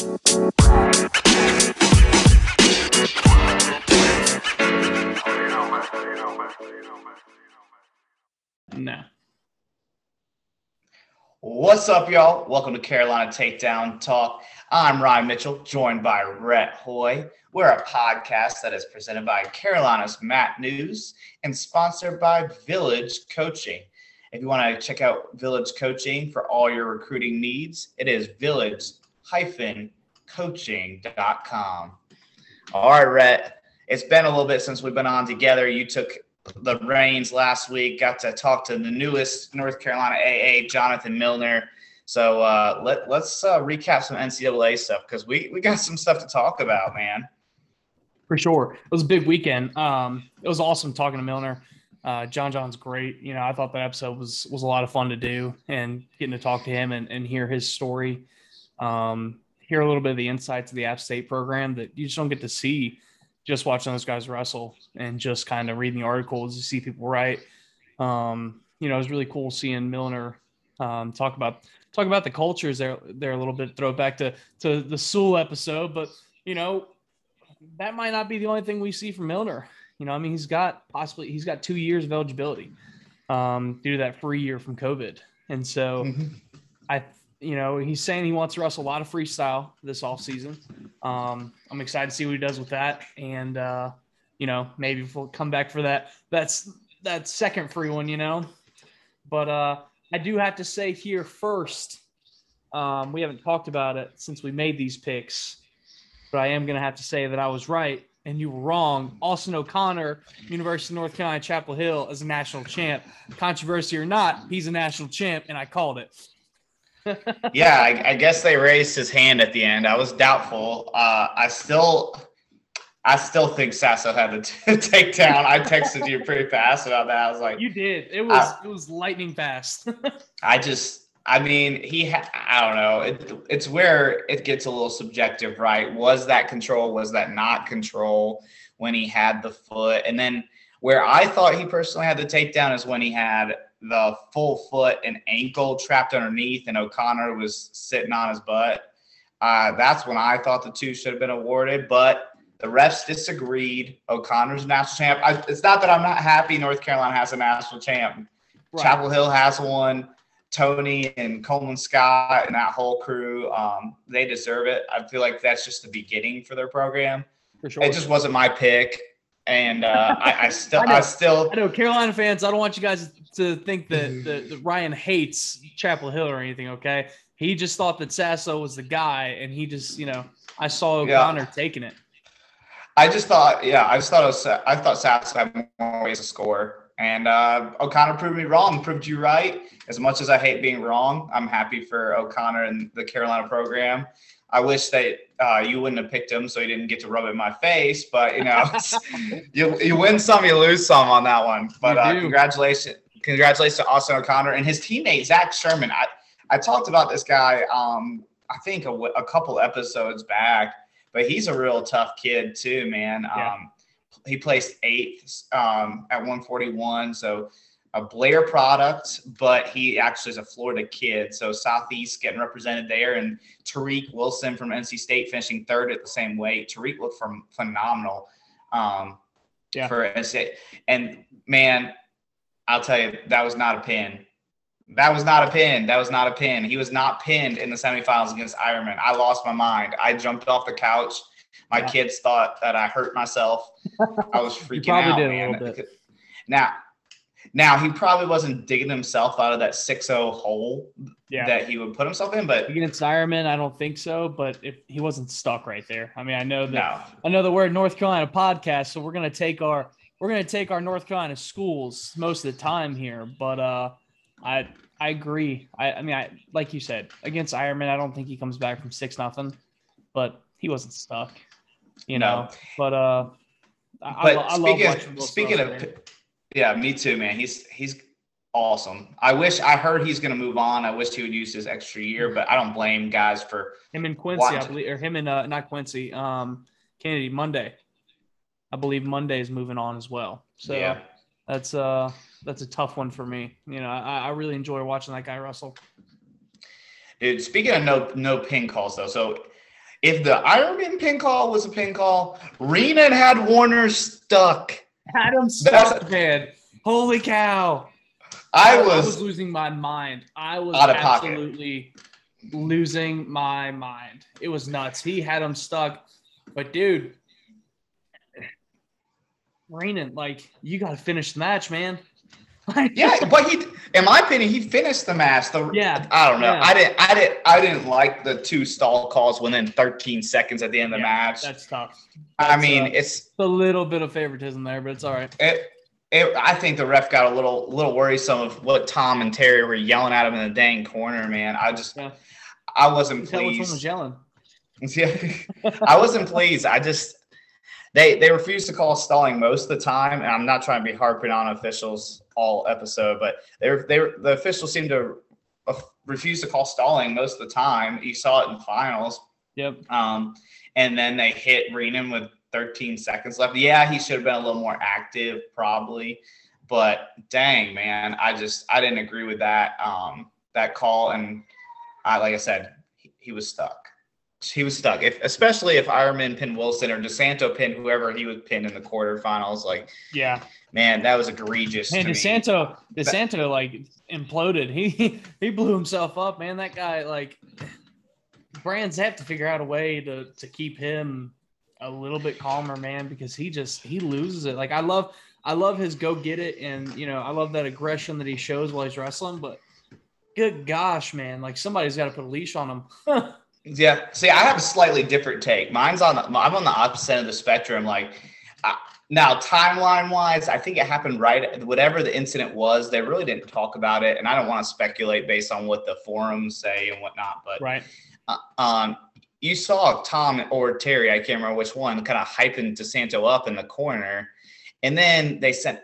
No. What's up, y'all? Welcome to Carolina Takedown Talk. I'm Ryan Mitchell, joined by Rhett Hoy. We're a podcast that is presented by Carolina's Mat News and sponsored by Village Coaching. If you want to check out Village Coaching for all your recruiting needs, it is village-coaching.com. All right, Rhett. It's been a little bit since we've been on together. You took the reins last week, got to talk to the newest North Carolina AA, Jonathan Milner. So uh, let, let's uh, recap some NCAA stuff because we, we got some stuff to talk about, man. For sure. It was a big weekend. Um, it was awesome talking to Milner. Uh, John John's great. You know, I thought that episode was was a lot of fun to do and getting to talk to him and, and hear his story. Um, hear a little bit of the insights of the App State program that you just don't get to see just watching those guys wrestle and just kind of reading the articles to see people write. Um, you know, it was really cool seeing Milner um, talk about talk about the cultures there there a little bit. Throw it back to to the Sewell episode, but you know, that might not be the only thing we see from Milner. You know, I mean, he's got possibly he's got two years of eligibility um, due to that free year from COVID, and so mm-hmm. I, you know, he's saying he wants to wrestle a lot of freestyle this off season. Um, I'm excited to see what he does with that, and uh, you know, maybe we'll come back for that. That's that second free one, you know. But uh, I do have to say here first, um, we haven't talked about it since we made these picks but I am going to have to say that I was right and you were wrong. Austin O'Connor, University of North Carolina, Chapel Hill, as a national champ. Controversy or not, he's a national champ, and I called it. Yeah, I, I, guess they raised his hand at the end. I was doubtful. Uh, I still, I still think Sasso had the t- takedown. I texted you pretty fast about that. I was like, "You did. It was I, it was lightning fast." I just I mean, he, ha- I don't know. It, it's where it gets a little subjective, right? Was that control? Was that not control when he had the foot? And then where I thought he personally had the takedown is when he had the full foot and ankle trapped underneath, and O'Connor was sitting on his butt. Uh, that's when I thought the two should have been awarded, but the refs disagreed. O'Connor's national champ. I, it's not that I'm not happy North Carolina has a national champ. Right. Chapel Hill has one. Tony and Coleman Scott and that whole crew, um, they deserve it. I feel like that's just the beginning for their program. For sure. It just wasn't my pick. And uh, I, I, still, I, I, still, I know Carolina fans. I don't want you guys to think that, that, that Ryan hates Chapel Hill or anything. Okay, he just thought that Sasso was the guy, and he just, you know, I saw O'Connor yeah. taking it. I just thought, yeah, I just thought it was, I thought Sasso had more ways to score. And uh, O'Connor proved me wrong, proved you right. As much as I hate being wrong, I'm happy for O'Connor and the Carolina program. I wish that uh, you wouldn't have picked him, so he didn't get to rub it in my face. But you know, you you win some, you lose some on that one. But uh, congratulations, congratulations to Austin O'Connor and his teammate Zach Sherman. I I talked about this guy, um, I think a, a couple episodes back, but he's a real tough kid too, man. Yeah. Um, he placed eighth um, at 141. So a Blair product, but he actually is a Florida kid. So Southeast getting represented there, and Tariq Wilson from NC State finishing third at the same weight. Tariq looked from phenomenal um, yeah. for NC. And man, I'll tell you, that was not a pin. That was not a pin. That was not a pin. He was not pinned in the semifinals against Eierman. I lost my mind. I jumped off the couch my yeah. kids thought that I hurt myself. I was freaking out, man. Now, now he probably wasn't digging himself out of that 6-0 hole yeah. that he would put himself in, but against Eierman, I don't think so. But if he wasn't stuck right there, I mean, I know that no. I know that we're a North Carolina podcast, so we're gonna take our we're gonna take our North Carolina schools most of the time here. But uh, I I agree. I, I mean, I like you said against Eierman, I don't think he comes back from six nothing, but he wasn't stuck you know. No. But uh, I, but I, I speaking, speaking of, yeah, me too, man. He's he's awesome. I wish I heard he's going to move on. I wish he would use his extra year, but I don't blame guys for him and Quincy. I believe, or him and uh, not Quincy, um, Kennedy Monday. I believe Monday is moving on as well. So yeah. that's uh that's a tough one for me. You know, I, I really enjoy watching that guy wrestle. Dude, speaking of no no pin calls though, so if the Eierman pin call was a pin call, Renan had Warner stuck. Had him stuck, man. Holy cow. I was, I was losing my mind. I was absolutely losing my mind. It was nuts. He had him stuck. But dude, Renan, like you got to finish the match, man. yeah, but he, in my opinion, he finished the match. The, Yeah, I don't know. yeah. I didn't. I didn't. I didn't like the two stall calls within 13 seconds at the end of the Yeah, match. That's tough. I mean, uh, it's A little bit of favoritism there, but it's all right. it, it. I think the ref got a little, little worrisome of what Tom and Terry were yelling at him in the dang corner. Man, I just, Yeah. I wasn't Tell which one was pleased. yelling. Yeah, I wasn't pleased. I just they they refused to call stalling most of the time, and I'm not trying to be harping on officials all episode, but they they the officials seem to refuse to call stalling most of the time. You saw it in finals, Yep. um, and then they hit Renan with 13 seconds left. Yeah, he should have been a little more active, probably, but dang man, I just I didn't agree with that um, that call, and I like I said, he, he was stuck he was stuck. If especially if Eierman pinned Wilson or DeSanto pinned whoever he would pin in the quarterfinals, like Yeah. man, that was egregious. Man, to me. DeSanto, DeSanto like imploded. He he blew himself up, man. That guy, like Brands have to figure out a way to to keep him a little bit calmer, man, because he just he loses it. Like I love I love his go get it and you know, I love that aggression that he shows while he's wrestling, but good gosh, man, like somebody's got to put a leash on him. Yeah. See, I have a slightly different take. Mine's on. The, I'm on the opposite end of the spectrum. Like uh, now, timeline wise, I think it happened right. Whatever the incident was, they really didn't talk about it, and I don't want to speculate based on what the forums say and whatnot. But right. uh, um, you saw Tom or Terry, I can't remember which one, kind of hyping DeSanto up in the corner, and then they sent.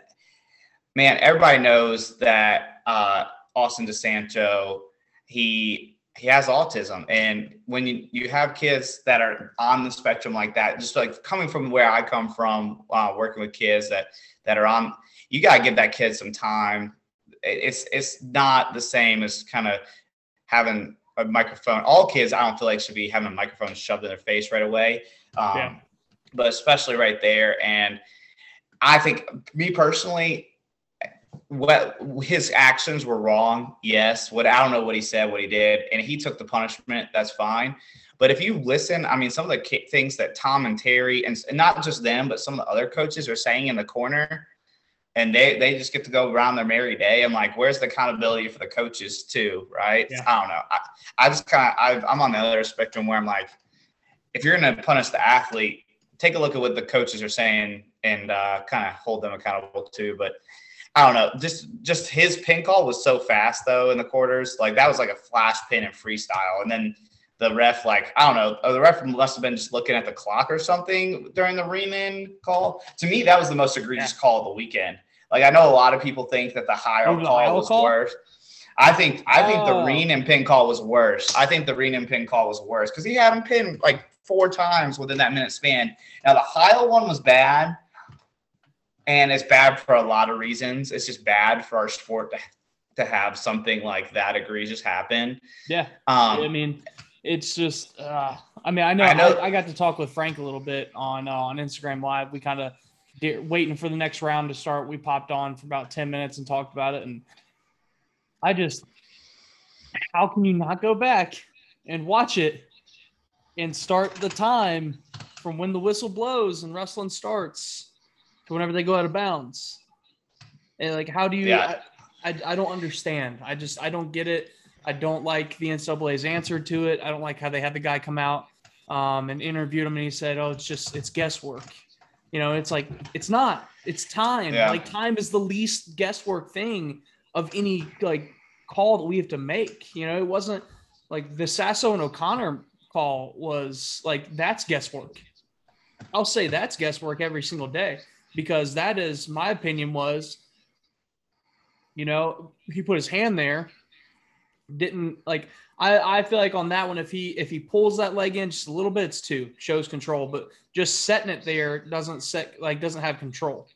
Man, everybody knows that uh, Austin DeSanto, he he has autism, and when you you have kids that are on the spectrum like that, just like coming from where I come from, uh, working with kids that that are on, you gotta give that kid some time. It's it's not the same as kind of having a microphone. All kids, I don't feel like should be having a microphone shoved in their face right away. Um, Yeah. But especially right there, and I think me personally, what his actions were wrong. Yes, what I don't know what he said, what he did, and he took the punishment. That's fine. But if you listen, I mean, some of the things that Tom and Terry, and, and not just them, but some of the other coaches are saying in the corner, and they they just get to go around their merry day. I'm like, where's the accountability for the coaches too, right? Yeah. I don't know. I, I just kind of I'm on the other spectrum where I'm like, if you're going to punish the athlete, take a look at what the coaches are saying and uh, kind of hold them accountable too. But I don't know. Just just his pin call was so fast though in the quarters. Like that was like a flash pin and freestyle. And then the ref, like I don't know, uh, the ref must have been just looking at the clock or something during the Renan call. To me, that was the most egregious call of the weekend. Like I know a lot of people think that the higher Oh, the call was call? worse. I think I think the Reen and pin call was worse. I think the Reen and pin call was worse because he had him pinned like four times within that minute span. Now the Heil one was bad, and it's bad for a lot of reasons. It's just bad for our sport to, to have something like that egregious happen. Yeah. Um, I mean, it's just. Uh, I mean, I know. I I, know- I, got to talk with Frank a little bit on uh, on Instagram Live. We kind of waiting for the next round to start. We popped on for about ten minutes and talked about it, and I just, how can you not go back and watch it and start the time from when the whistle blows and wrestling starts to whenever they go out of bounds? And like, how do you? Yeah. I, I, I don't understand. I just I don't get it. I don't like the NCAA's answer to it. I don't like how they had the guy come out um, and interviewed him, and he said, "Oh, it's just it's guesswork." You know, it's like it's not. It's time. Yeah. Like time is the least guesswork thing of any like call that we have to make. You know, it wasn't like the Sasso and O'Connor call was like that's guesswork. I'll say that's guesswork every single day because that is my opinion was you know he put his hand there didn't like I, I feel like on that one if he if he pulls that leg in just a little bit it's two shows control but just setting it there doesn't set like doesn't have control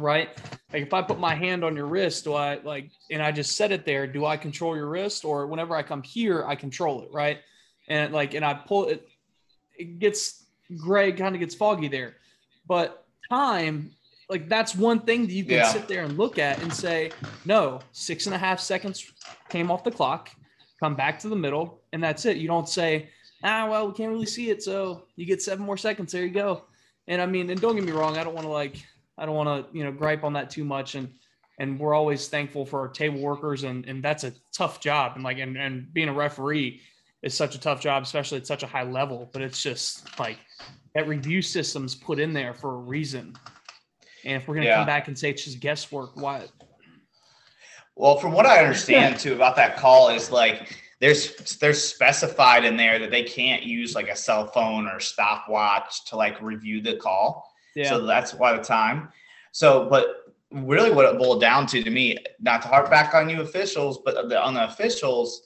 right? Like if i put my hand on your wrist do i like and i just set it there do i control your wrist? Or whenever i come here i control it right? And like and i pull it it gets gray, kind of gets foggy there. But time, like that's one thing that you can Yeah. sit there and look at and say, no, six and a half seconds came off the clock, come back to the middle, and that's it. You don't say, ah, well, we can't really see it, so you get seven more seconds. There you go. And I mean, and don't get me wrong, I don't want to like, I don't want to, you know, gripe on that too much. And and we're always thankful for our table workers, and and that's a tough job. And like, and and being a referee is such a tough job, especially at such a high level. But it's just like that review system's put in there for a reason. And if we're gonna Yeah. come back and say it's just guesswork, why? Well, from what I understand too about that call is like there's there's specified in there that they can't use like a cell phone or stopwatch to like review the call. Yeah, So that's why the time. So, but really, what it boiled down to to me, not to harp back on you officials, but the, on the officials,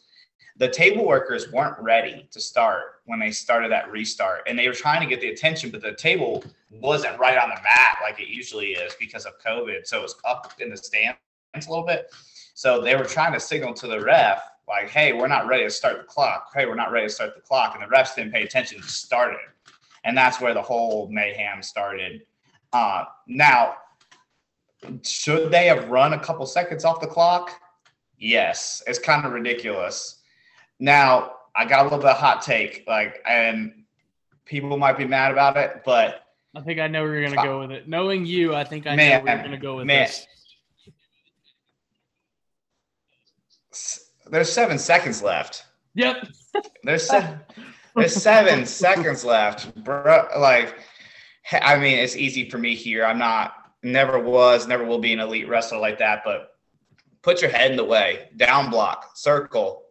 the table workers weren't ready to start when they started that restart, and they were trying to get the attention, but the table wasn't right on the mat like it usually is because of COVID. So it was up in the stands a little bit. So they were trying to signal to the ref, like, "Hey, we're not ready to start the clock. Hey, we're not ready to start the clock," and the refs didn't pay attention, just started and that's where the whole mayhem started. Uh, now, should they have run a couple seconds off the clock? Yes, it's kind of ridiculous. Now, I got a little bit of hot take, like, and people might be mad about it, but I think I know where you're gonna go with it. Knowing you, I think I know Man, where you're gonna go with man. this. there's seven seconds left. Yep. There's se- there's seven seconds left, bro. Like, I mean, it's easy for me here. I'm not, never was, never will be an elite wrestler like that. But put your head in the way, down block, circle.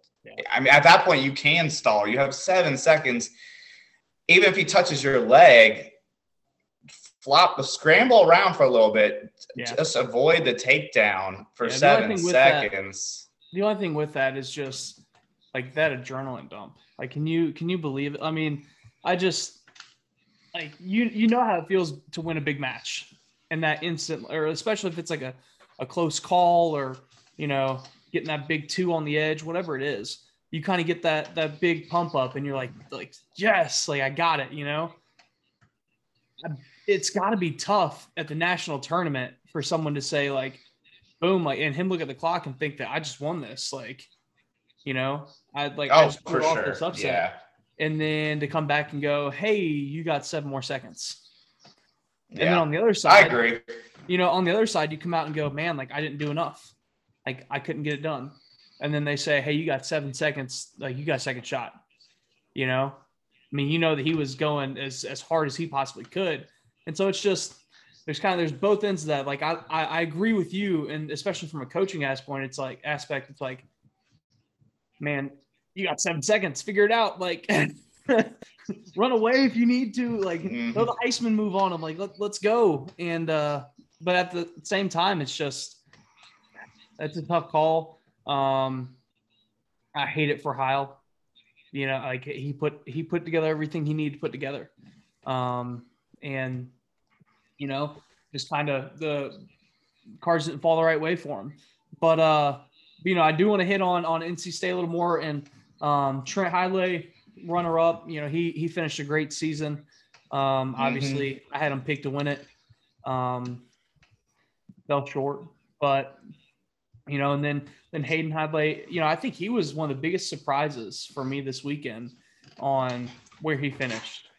I mean, at that point, you can stall. You have seven seconds. Even if he touches your leg, flop, the scramble around for a little bit. Yeah. Just avoid the takedown for Yeah, seven with that- seconds. The only thing with that is just like that adrenaline dump. Like, can you can you believe it? I mean, I just like you you know how it feels to win a big match, and that instant, or especially if it's like a a close call or you know getting that big two on the edge, whatever it is. You kind of get that that big pump up, and you're like like yes, like I got it. You know, it's got to be tough at the national tournament for someone to say like boom, like, and him look at the clock and think that I just won this, like, you know, I like I Oh, just for pulled off sure. this upset, Yeah. and then to come back and go, hey, you got seven more seconds, and then on the other side, I agree. you know, on the other side, you come out and go, man, like I didn't do enough, like I couldn't get it done, and then they say, hey, you got seven seconds, like you got a second shot, you know, I mean, you know that he was going as as hard as he possibly could, and so it's just there's kind of there's both ends of that. Like I, I I agree with you, and especially from a coaching aspect, it's like aspect. It's like, man, you got seven seconds, figure it out. Like, run away if you need to. Like, Mhm. throw the Iceman move on him. Like, let, let's go. And uh, but at the same time, it's just that's a tough call. Um, I hate it for Heil. You know, like he put he put together everything he needed to put together. Um, and you know, just kind of the cards didn't fall the right way for him. But uh, you know, I do want to hit on on NC State a little more and um, Trent Hidlay, runner up. You know, he he finished a great season. Um, obviously, I had him picked to win it. Um, fell short, but you know, and then then Hayden Hidlay. You know, I think he was one of the biggest surprises for me this weekend on where he finished.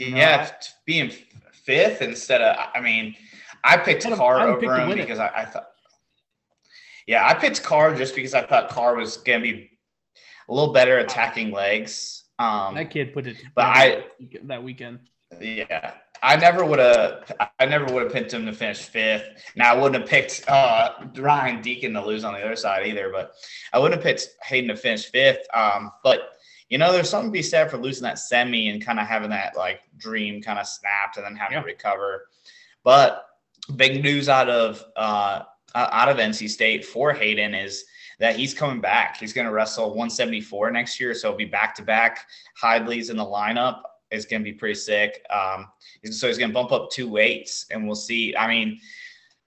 No, yeah, I- being fifth instead of I mean, I picked I Carr I over him because I, I thought. Yeah, I picked Carr just because I thought Carr was gonna be a little better attacking legs. Um, That kid put it But together that weekend. yeah, I never would have. I never would have picked him to finish fifth. Now I wouldn't have picked uh, Ryan Deakin to lose on the other side either, but I wouldn't have picked Hayden to finish fifth. Um, but you know, there's something to be said for losing that semi and kind of having that like dream kind of snapped and then having Yeah. to recover. But big news out of uh, out of NC State for Hayden is that he's coming back. He's going to wrestle 174 next year, so he'll be back to back. Hidlay's in the lineup. It's going to be pretty sick. Um, so he's going to bump up two weights, and we'll see. I mean,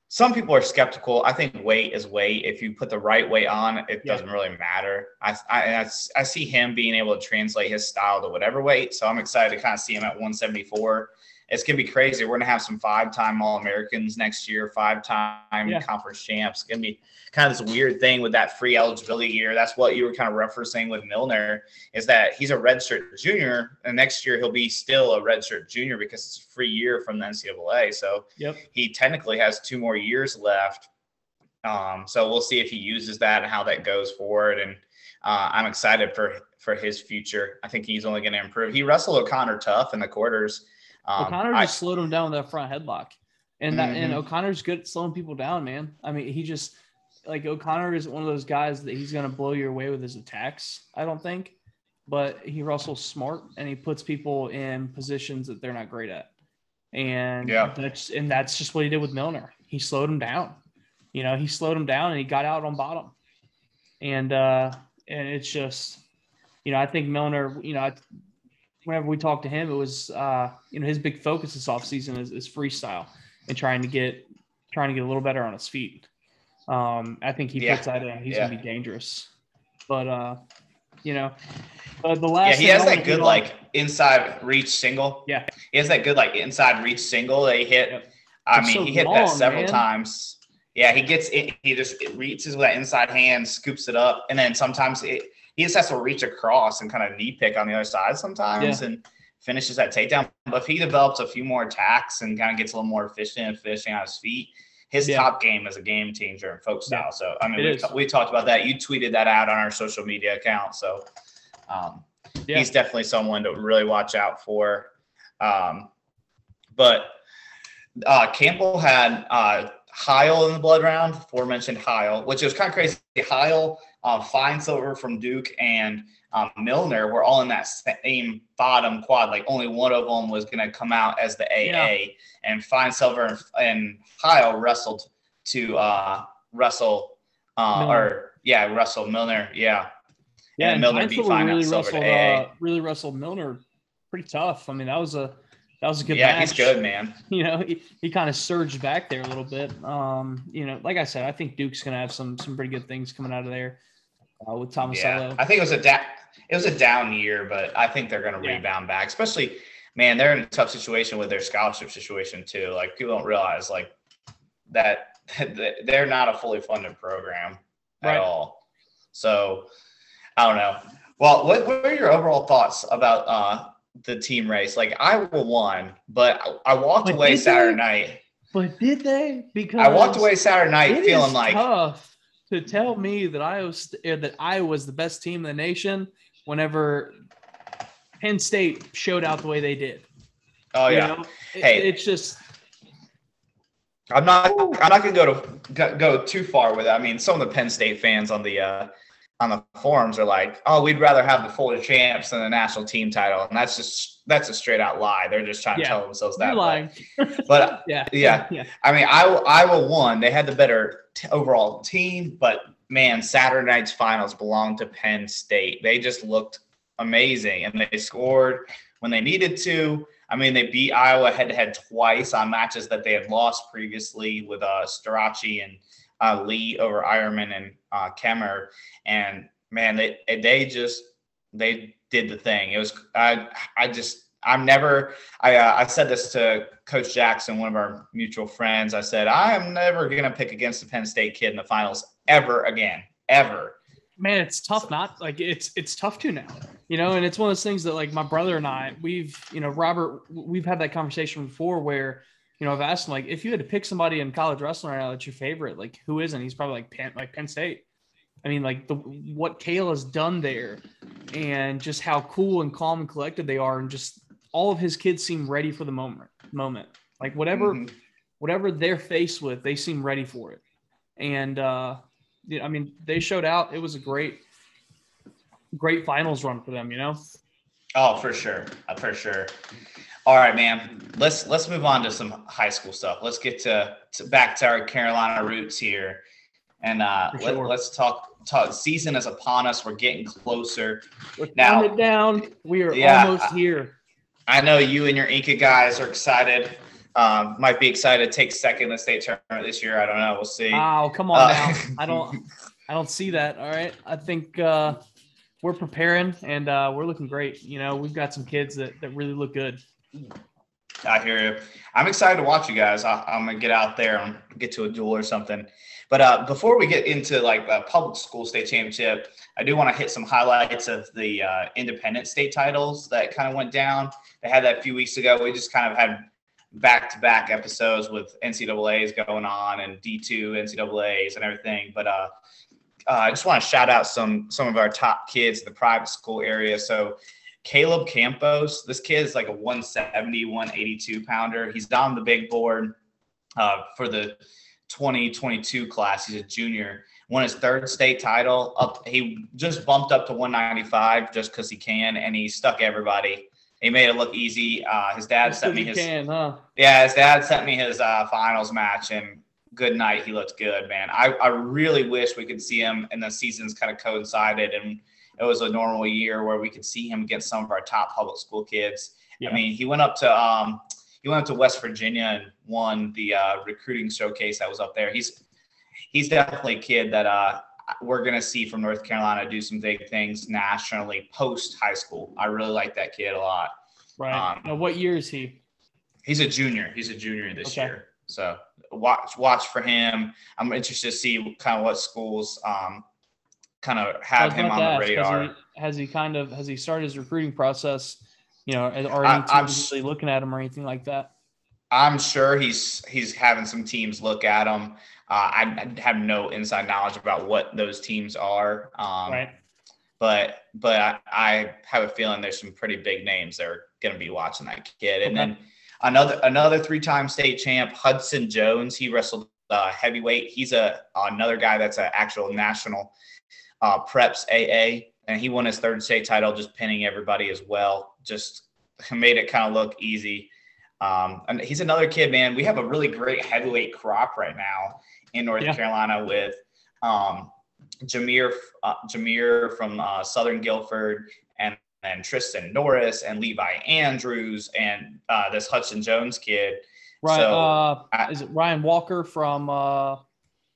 some people are skeptical. I think weight is weight. If you put the right weight on, it Yeah. doesn't really matter. I, I I I see him being able to translate his style to whatever weight. So I'm excited to kind of see him at 174. It's gonna be crazy. We're gonna have some five-time All Americans next year, five-time Yeah. conference champs. It's gonna be kind of this weird thing with that free eligibility year. That's what you were kind of referencing with Milner, is that he's a redshirt junior, and next year he'll be still a redshirt junior because it's a free year from the NCAA. So Yep. he technically has two more years left. Um, so we'll see if he uses that and how that goes forward. And uh, I'm excited for for his future. I think he's only going to improve. He wrestled O'Connor tough in the quarters. Um, O'Connor I- just slowed him down with that front headlock, and that and Mhm. O'Connor's good at slowing people down, man. I mean, he just like O'Connor is one of those guys that he's gonna blow you away with his attacks. I don't think, but he wrestles smart and he puts people in positions that they're not great at, and Yeah. that's and that's just what he did with Milner. He slowed him down. You know, he slowed him down and he got out on bottom, and uh and it's just, you know, I think Milner, you know, I, whenever we talked to him, it was uh, you know his big focus this offseason is, is freestyle and trying to get trying to get a little better on his feet. Um, I think he Yeah. puts that in. He's Yeah. gonna be dangerous. But uh, you know, but the last yeah, he has that good on- like inside reach single. Yeah. he has that good like inside reach single that he hit. Yep. I It's mean, so he hit that several man. times. Yeah, he gets it. He just it reaches with that inside hand, scoops it up, and then sometimes it, he just has to reach across and kind of knee pick on the other side sometimes, and finishes that takedown. But if he develops a few more attacks and kind of gets a little more efficient and finishing on his feet, his Yeah. top game is a game changer in folk style. Yeah. So I mean, we, ta- we talked about that. You tweeted that out on our social media account. So um, Yeah. he's definitely someone to really watch out for. Um, but uh, Campbell had uh, Heil in the blood round, aforementioned Heil, which was kind of crazy. Heil, uh, Finesilver from Duke, and um, Milner were all in that same bottom quad. Like only one of them was going to come out as the AA, and Finesilver and, and Heil wrestled to uh, wrestle, uh, or yeah, Russell Milner, yeah. Yeah, and Milner beat Fine really wrestled. Uh, really wrestled Milner pretty tough. I mean, that was a that was a good yeah, match. he's good, man. you know, he, he kind of surged back there a little bit. Um, you know, like I said, I think Duke's gonna have some some pretty good things coming out of there uh, with Thomas Yeah, I think it was a da- it was a down year, but I think they're going to Yeah. rebound back. Especially, man, they're in a tough situation with their scholarship situation too. Like people don't realize like that they're not a fully funded program at Right. all. So I don't know. Well, what, what are your overall thoughts about uh, the team race? Like Iowa won, but I, I walked But away Saturday they? night. But did they? Because I walked away Saturday night feeling like tough to tell me that Iowa uh, that Iowa was the best team in the nation whenever Penn State showed out the way they did. oh You yeah. know? It- Hey. it's just I'm not. I'm not gonna go to go, go too far with it. I mean, some of the Penn State fans on the uh, on the forums are like, "Oh, we'd rather have the Florida champs than the national team title," and that's just that's a straight out lie. They're just trying Yeah. to tell themselves that. you're but- lying. But, Yeah, Yeah. yeah. I mean, Iowa, Iowa won. They had the better t- overall team, but man, Saturday night's finals belonged to Penn State. They just looked amazing, and they scored when they needed to. I mean, they beat Iowa head to head twice on matches that they had lost previously with uh, Starocci and uh, Lee over Eierman and uh, Kemerer. And man, they they just they did the thing. It was I I just I'm never I uh, I said this to Coach Jackson, one of our mutual friends. I said I am never gonna pick against the Penn State kid in the finals ever again, ever. man it's tough not like it's it's tough to now you know and it's one of those things that like my brother and i we've you know robert we've had that conversation before where you know i've asked him like if you had to pick somebody in college wrestling right now that's your favorite like who isn't he's probably like penn like penn state i mean like the what Cael has done there and just how cool and calm and collected they are and just all of his kids seem ready for the moment moment like whatever Mhm. whatever they're faced with, they seem ready for it. And uh, you know, I mean, they showed out. It was a great, great finals run for them. You know, Oh, for sure, Uh, for sure. All right, man. Let's let's move on to some high school stuff. Let's get to, to back to our Carolina roots here, and uh, For let, sure. let's talk. Talk. Season is upon us. We're getting closer. we're Now- it down. We are Yeah, almost here. I know you and your Inca guys are excited Um, might be excited to take second in the state tournament this year. I don't know. We'll see. Oh, come on uh, now. I don't I don't see that. All right. I think uh, we're preparing and uh, we're looking great. You know, we've got some kids that, that really look good. I hear you. I'm excited to watch you guys. I, am gonna get out there and get to a duel or something. But uh, before we get into like a public school state championship, I do want to hit some highlights of the uh, independent state titles that kind of went down. They had that a few weeks ago. We just kind of had back to back episodes with NCAA's going on and D2 NCAA's and everything. But uh, uh, I just want to shout out some some of our top kids in the private school area. So Caleb Campos, this kid is like a 170, 182 pounder. He's on the big board uh, for the 2022 class. He's a junior. Won his third state title. Up, he just bumped up to 195 just because he can, and he stuck everybody. He made it look easy. Uh, his dad sent me his. Can, huh? Yeah, his dad sent me his uh, finals match, and good night. He looked good, man. I, I really wish we could see him, and the seasons kind of coincided, and it was a normal year where we could see him against some of our top public school kids. Yeah. I mean, he went up to um, he went up to West Virginia and won the uh, recruiting showcase that was up there. He's he's definitely a kid that uh, we're going to see from North Carolina do some big things nationally post high school. I really like that kid a lot. Right. Um, now, what year is he? He's a junior. He's a junior this okay. year. So watch watch for him. I'm interested to see kind of what schools um, kind of have him on the radar. Has he, has he, kind of has he started his recruiting process? You know, are any teams really looking at him or anything like that? I'm sure he's he's having some teams look at him. Uh, I, I, have no inside knowledge about what those teams are. Um, right. But but I, I, have a feeling there's some pretty big names that are going to be watching that kid. And okay. then another another three time state champ, Hudson Jones. He wrestled uh, heavyweight. He's a another guy that's an actual national uh, preps AA, and he won his third state title, just pinning everybody as well. Just made it kind of look easy. Um, and he's another kid, man. We have a really great heavyweight crop right now in North yeah. Carolina with um, Jameer uh, Jameer from uh, Southern Guilford and then Tristan Norris and Levi Andrews and uh, this Hudson Jones kid. Right. So, uh, I, is it Ryan Walker from? Uh,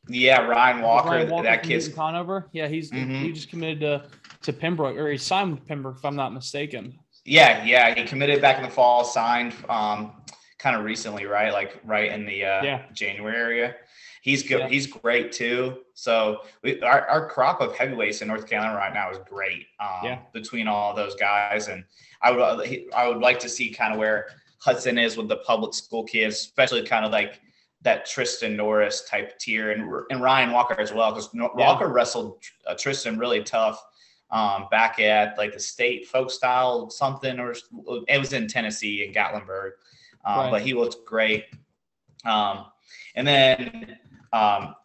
yeah, Ryan Walker. Ryan Walker that kid's Conover. Yeah, he's mm-hmm. he just committed to to Pembroke or he signed with Pembroke if I'm not mistaken. Yeah, yeah, he committed back in the fall, signed um, kind of recently, right? Like right in the uh, yeah. January area. He's good. Yeah. He's great too. So we, our, our crop of heavyweights in North Carolina right now is great. Um, yeah. Between all those guys, and I would I would like to see kind of where Hudson is with the public school kids, especially kind of like that Tristan Norris type tier, and and Ryan Walker as well, because yeah. Walker wrestled uh, Tristan really tough um, back at like the state folk style something, or it was in Tennessee in Gatlinburg, um, right. but he looked great. Um, and then um,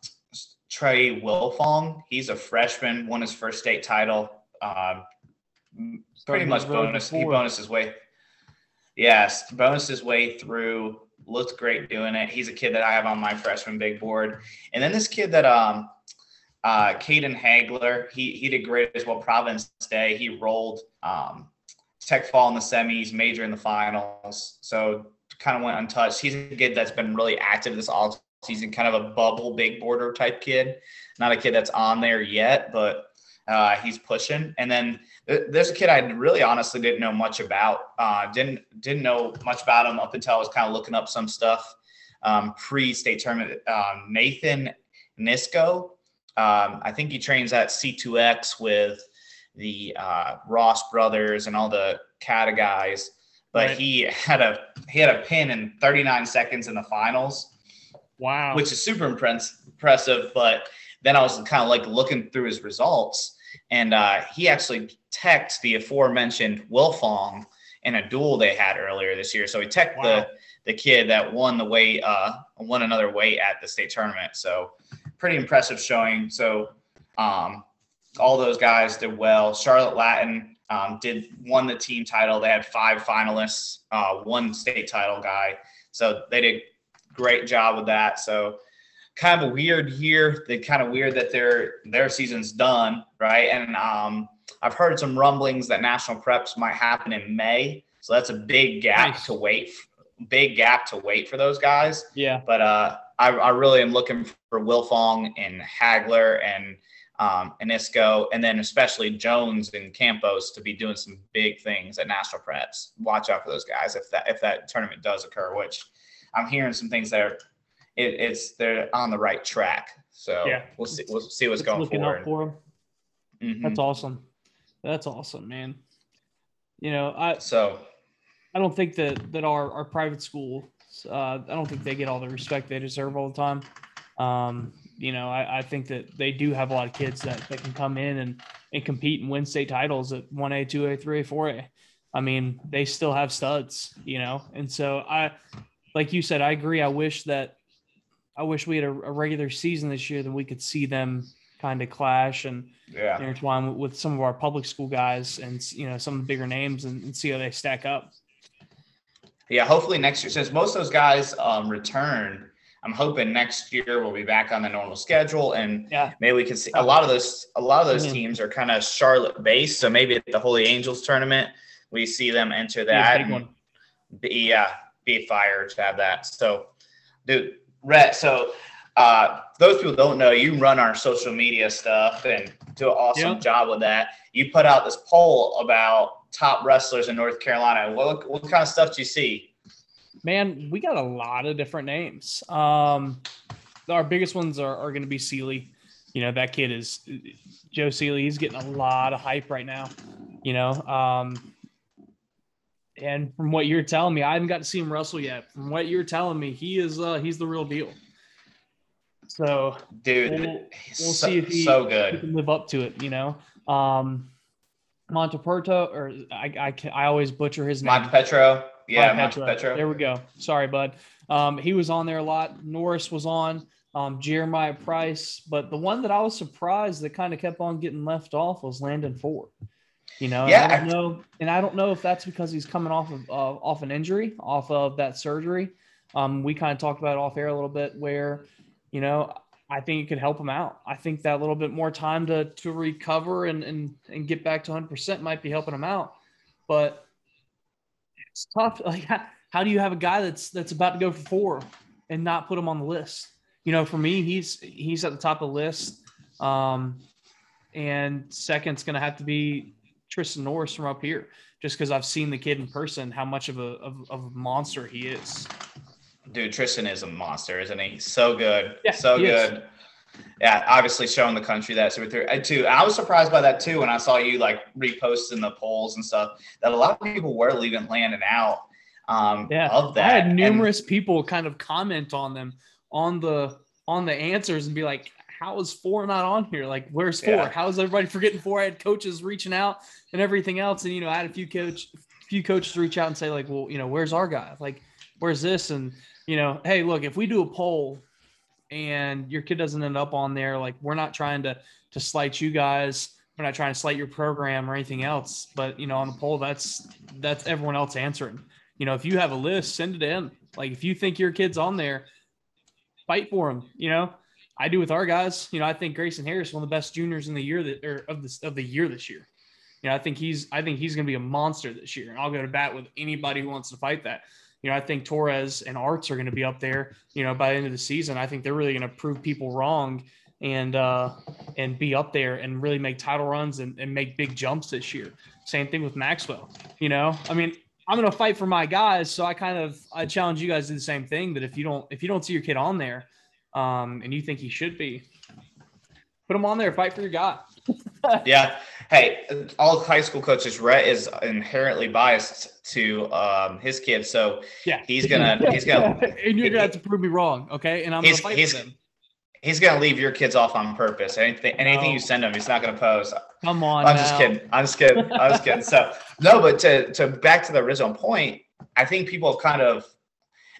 Trey Wilfong, he's a freshman, won his first state title. Um, pretty much bonus. He bonus his way. Yes, bonus his way through. Looked great doing it. He's a kid that I have on my freshman big board. And then this kid that um uh Caden Hagler, he he did great as well. Providence Day. He rolled um tech fall in the semis, major in the finals. So kind of went untouched. He's a kid that's been really active this all season, kind of a bubble big border type kid. Not a kid that's on there yet, but uh, he's pushing. And then there's a kid I really honestly didn't know much about. Uh, didn't didn't know much about him up until I was kind of looking up some stuff um, pre-state tournament. Um, Nathan Nisco. Um, I think he trains at C2X with the uh, Ross brothers and all the Cata guys. But right. he had a he had a pin in 39 seconds in the finals Wow. Which is super impress- impressive. But then I was kind of like looking through his results, and uh, he actually teched the aforementioned Wilfong in a duel they had earlier this year. So he teched wow. the the kid that won the weight, uh, won another weight at the state tournament. So pretty impressive showing. So um, all those guys did well. Charlotte Latin um, did won the team title. They had five finalists, uh, one state title guy. So they did great job with that. So kind of a weird year. They kind of weird that their their season's done, right? And um, I've heard some rumblings that national preps might happen in May. So that's a big gap nice. to wait big gap to wait for those guys. Yeah. But uh, I, I really am looking for Wilfong and Hagler and um, and then especially Jones and Campos to be doing some big things at national preps. Watch out for those guys if that if that tournament does occur, which I'm hearing some things that are it, it's they're on the right track. So Yeah. we'll see we'll see what's It's going looking forward. up for him. Mhm. That's awesome. That's awesome, man. You know, I So I don't think that that our our private schools, uh, I don't think they get all the respect they deserve all the time. Um, you know, I, I think that they do have a lot of kids that, that can come in and, and compete and win state titles at 1A, 2A, 3A, 4A. I mean, they still have studs, you know, and so I, like you said, I agree. I wish that I wish we had a, a regular season this year that we could see them kind of clash and yeah. intertwine with, with some of our public school guys and you know some of the bigger names and, and see how they stack up. Yeah, hopefully next year, since most of those guys um, return, I'm hoping next year we'll be back on the normal schedule and Yeah. maybe we can see a lot of those. A lot of those Mhm. teams are kind of Charlotte based, so maybe at the Holy Angels tournament we see them enter that. big and one. Be, yeah, be fired to have that. So, dude, Rhett. So, uh, those people don't know you run our social media stuff and do an awesome Yeah. job with that. You put out this poll about top wrestlers in North Carolina. What what kind of stuff do you see? Man, we got a lot of different names. Um, our biggest ones are, are going to be Sealy. You know, that kid is Joe Sealy. He's getting a lot of hype right now, you know. Um, and from what you're telling me, I haven't got to see him wrestle yet. From what you're telling me, he is uh, he's the real deal. So Dude, We'll- we'll so, see if he- so he can live up to it, you know. Um, Monteperto, or I, I, can, I always butcher his name. Monte Petro. Yeah, Monte Monte Petro. Petro. There we go. Sorry, bud. Um, he was on there a lot. Norris was on. Um, Jeremiah Price, but the one that I was surprised that kind of kept on getting left off was Landon Ford. You know, and Yeah, I don't know, and I don't know if that's because he's coming off of uh, off an injury, off of that surgery. Um, we kind of talked about it off air a little bit, where you know I think it could help him out. I think that little bit more time to to recover and and and get back to 100 percent might be helping him out, but it's tough. Like, how, how do you have a guy that's that's about to go for four and not put him on the list? You know, for me, he's he's at the top of the list. Um, and second's going to have to be Tristan Norris from up here, just because I've seen the kid in person, how much of a of, of a monster he is. Dude, Tristan is a monster, isn't he? So good. Yeah, so he is. good. Yeah, obviously showing the country that super. I too. I was surprised by that too when I saw you like reposting the polls and stuff. That a lot of people were leaving Landon out. Um, Yeah, of that. I had And- numerous people kind of comment on them on the on the answers and be like, "How is four not on here? Like, where's four? Yeah. How is everybody forgetting four?" I had coaches reaching out and everything else, and you know, I had a few coach, few coaches reach out and say like, "Well, you know, where's our guy? Like, where's this?" And you know, hey, look, if we do a poll and your kid doesn't end up on there, like, we're not trying to to slight you guys. We're not trying to slight your program or anything else, but you know, on the poll, that's that's everyone else answering you know, if you have a list, send it in. Like if you think your kid's on there, fight for him. You know, I do with our guys. You know, I think Grayson Harris one of the best juniors in the year that or of this of the year this year. You know, I think he's I think he's going to be a monster this year, and I'll go to bat with anybody who wants to fight that. You know, I think Torres and Arts are going to be up there. You know, by the end of the season, I think they're really going to prove people wrong and uh and be up there and really make title runs and, and make big jumps this year. Same thing with Maxwell. You know, I mean, I'm going to fight for my guys. So I kind of I challenge you guys to do the same thing. That if you don't if you don't see your kid on there, um, and you think he should be, put him on there. Fight for your guy. yeah. Hey, all high school coaches, Rhett is inherently biased to um, his kids, so Yeah, he's gonna he's gonna and you're gonna have to prove me wrong, okay? And I'm gonna He's- fight he's- for he's gonna leave your kids off on purpose. Anything anything No. you send him, he's not gonna pose. Come on, I'm just kidding. I'm just kidding. I'm just kidding. So no, but to to back to the original point, I think people have kind of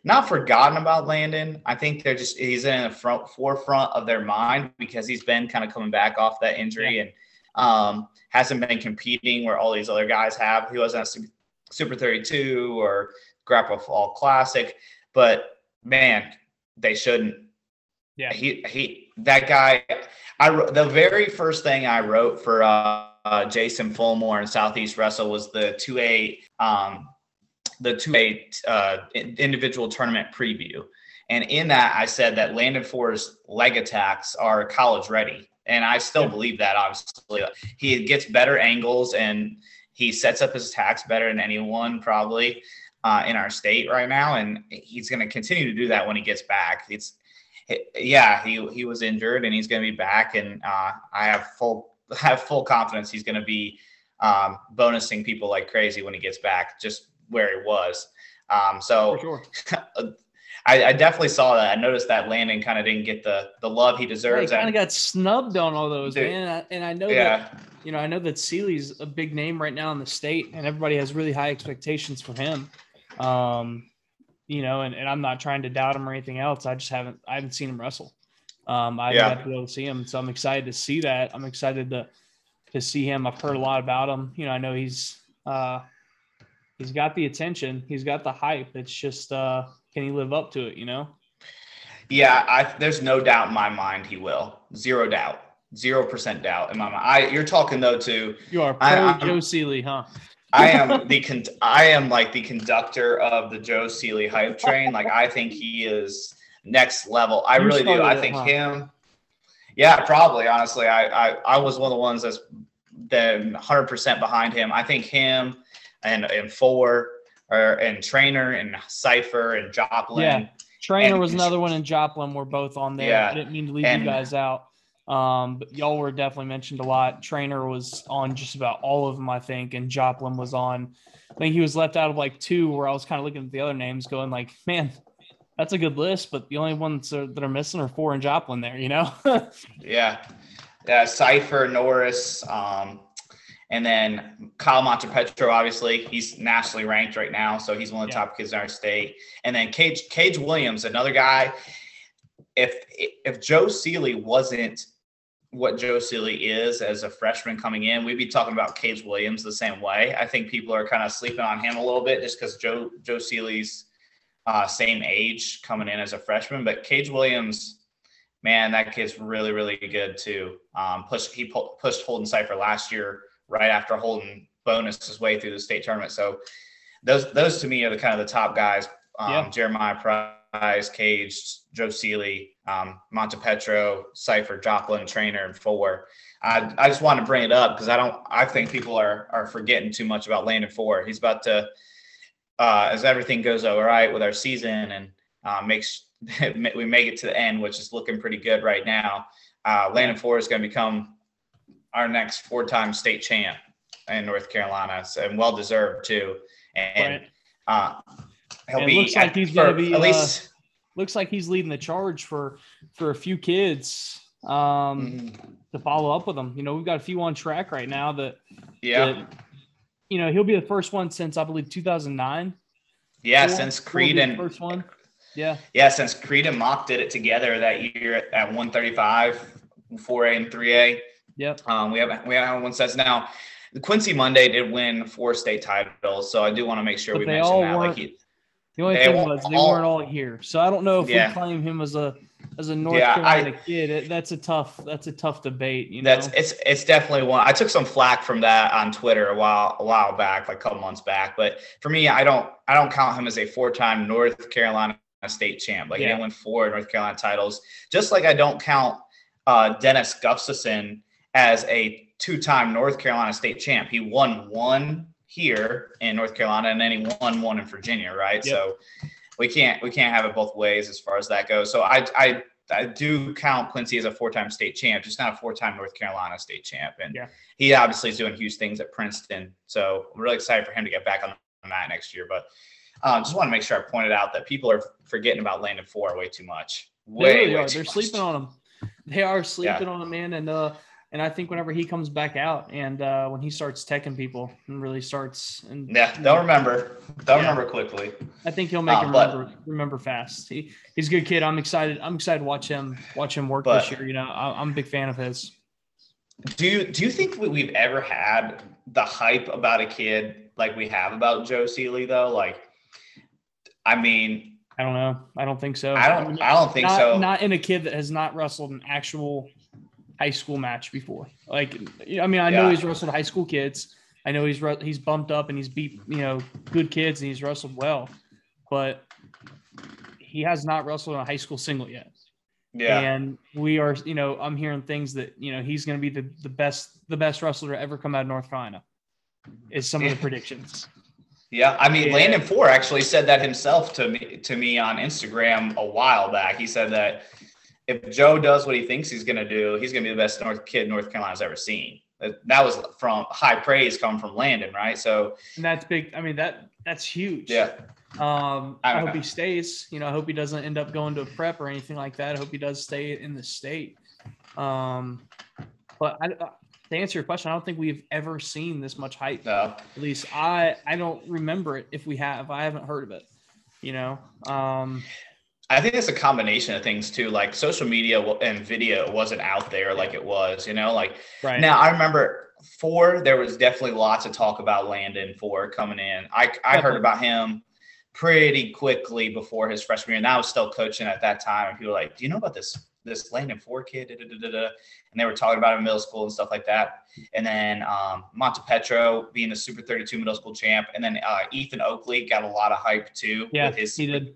not forgotten about Landon. I think they're just he's in the front forefront of their mind because he's been kind of coming back off that injury and um, hasn't been competing where all these other guys have. He wasn't at Super 32 or Grapple Fall Classic, but man, they shouldn't. Yeah. he he that guy. I wrote- the very first thing I wrote for uh, uh, Jason Fulmore in Southeast Wrestle was the 2A um, the two a uh, individual tournament preview, and in that I said that Landon Four's leg attacks are college ready, and I still believe that. Obviously, he gets better angles and he sets up his attacks better than anyone probably uh, in our state right now, and he's going to continue to do that when he gets back. It's yeah, he he was injured and he's going to be back, and uh, I have full have full confidence he's going to be um, bonusing people like crazy when he gets back, just where he was. Um, so For sure. I, I, definitely saw that. I noticed that Landon kind of didn't get the the love he deserves. Yeah, he kind of got snubbed on all those, dude, man. And I know yeah. that you know I know that Sealy's a big name right now in the state, and everybody has really high expectations for him. Um, you know, and, and I'm not trying to doubt him or anything else. I just haven't I haven't seen him wrestle. Um, I yeah. haven't been able to see him, so I'm excited to see that. I'm excited to to see him. I've heard a lot about him. You know, I know he's uh, he's got the attention, he's got the hype. It's just uh, can he live up to it? You know? Yeah, I, there's no doubt in my mind he will. Zero doubt. Zero percent doubt in my mind. I, you're talking though to you are pro I, Joe Sealy, huh? I am the con- I am like the conductor of the Joe Sealy hype train. Like I think he is next level. I you really do. I think huh? him. Yeah, probably. Honestly, I, I I was one of the ones that's then 100 percent behind him. I think him and and four or and Trainer and Cipher and Joplin. Yeah, Trainer and, was another one, and Joplin were both on there. Yeah, I didn't mean to leave and, you guys out. Um, but y'all were definitely mentioned a lot. Trainer was on just about all of them, I think, and Joplin was on. I think he was left out of like two, where I was kind of looking at the other names, going like, man, that's a good list, but the only ones that are missing are four and Joplin there, you know? yeah. Yeah. Cipher, Norris, um, and then Kyle Montepetro, obviously, he's nationally ranked right now, so he's one of the yeah. top kids in our state. And then Cage Cage Williams, another guy. If if Joe Sealy wasn't what Joe Sealy is as a freshman coming in, we'd be talking about Cage Williams the same way. I think people are kind of sleeping on him a little bit just because Joe Joe Sealy's uh, same age coming in as a freshman. But Cage Williams, man, that kid's really really good too. Um, pushed he pushed Holden Cipher last year right after Holden bonus his way through the state tournament. So those those to me are the kind of the top guys. Um, yeah. Jeremiah Price, Cage, Joe Sealy, um, Montepetro, Cipher, Joplin, Trainer, and Four. I, I just want to bring it up because I don't. I think people are are forgetting too much about Landon Four. He's about to, uh, as everything goes all right with our season and uh, makes we make it to the end, which is looking pretty good right now. Uh, Landon Four is going to become our next four-time state champ in North Carolina, so, and well deserved too. And right. uh, he'll and be looks like he's going to be at least. Uh, looks like he's leading the charge for for a few kids um, mm-hmm. to follow up with him. You know, we've got a few on track right now that yeah. That, you know, he'll be the first one since I believe 2009. Yeah, since Creed and first one. Yeah. Yeah, since Creed and Mock did it together that year at 135, 4A and 3A. Yep. Um, we have we have one sets now. Quincy Monday did win four state titles, so I do want to make sure but we mention that. Like he, the only thing was they all, weren't all here, so I don't know if yeah. we claim him as a as a North yeah, Carolina I, kid. It, that's a tough that's a tough debate. You know, that's it's it's definitely one. I took some flack from that on Twitter a while a while back, like a couple months back. But for me, I don't I don't count him as a four time North Carolina state champ. Like yeah. he won four North Carolina titles, just like I don't count uh, Dennis Gustafson as a two-time North Carolina state champ. He won one here in North Carolina, and then he won one in Virginia, right? Yep. So we can't we can't have it both ways as far as that goes. So I I I do count Quincy as a four-time state champ, just not a four-time North Carolina state champ. And yeah. he obviously is doing huge things at Princeton. So I'm really excited for him to get back on the mat next year. But um, just want to make sure I pointed out that people are forgetting about Landon Four way too much. Way, they really are. They're much. sleeping on him. They are sleeping yeah. on him, man. And uh, and I think whenever he comes back out and uh, when he starts teching people and really starts and yeah, they'll remember. They'll yeah, remember quickly. I think he'll make uh, him remember remember fast. He, he's a good kid. I'm excited. I'm excited to watch him watch him work but, this year. You know, I, am a big fan of his. Do you do you think we've ever had the hype about a kid like we have about Joe Sealy though? Like, I mean, I don't know. I don't think so. I don't. I, I don't think not, so. Not in a kid that has not wrestled an actual high school match before. Like, I mean, I know yeah. he's wrestled high school kids, I know he's he's bumped up and he's beat you know good kids and he's wrestled well, but he has not wrestled in a high school single yet. Yeah. And we are, you know, I'm hearing things that, you know, he's going to be the, the best, the best wrestler to ever come out of North Carolina is some of the predictions. Yeah. I mean, Yeah. Landon Four actually said that himself to me, to me on Instagram a while back. He said that if Joe does what he thinks he's going to do, he's going to be the best North kid North Carolina's ever seen. That was from high praise coming from Landon, right? So And that's big. I mean, that, that's huge. yeah, Um, I I, hope know. he stays. You know, I hope he doesn't end up going to a prep or anything like that. I hope he does stay in the state. Um, but I, uh, to answer your question, I don't think we've ever seen this much hype. no, At least I, I don't remember it. If we have, I haven't heard of it. You know, um, I think it's a combination of things too. Like social media and video wasn't out there like it was, you know, like right Now I remember four. There was definitely lots of talk about Landon four coming in. I I heard about him pretty quickly before his freshman year, and I was still coaching at that time. And people were like, "Do you know about this this Landon four kid?" Da, da, da. And they were talking about him in middle school and stuff like that. And then um, Montepetro being the Super 32 middle school champ, and then uh, Ethan Oakley got a lot of hype too yeah, with his he did.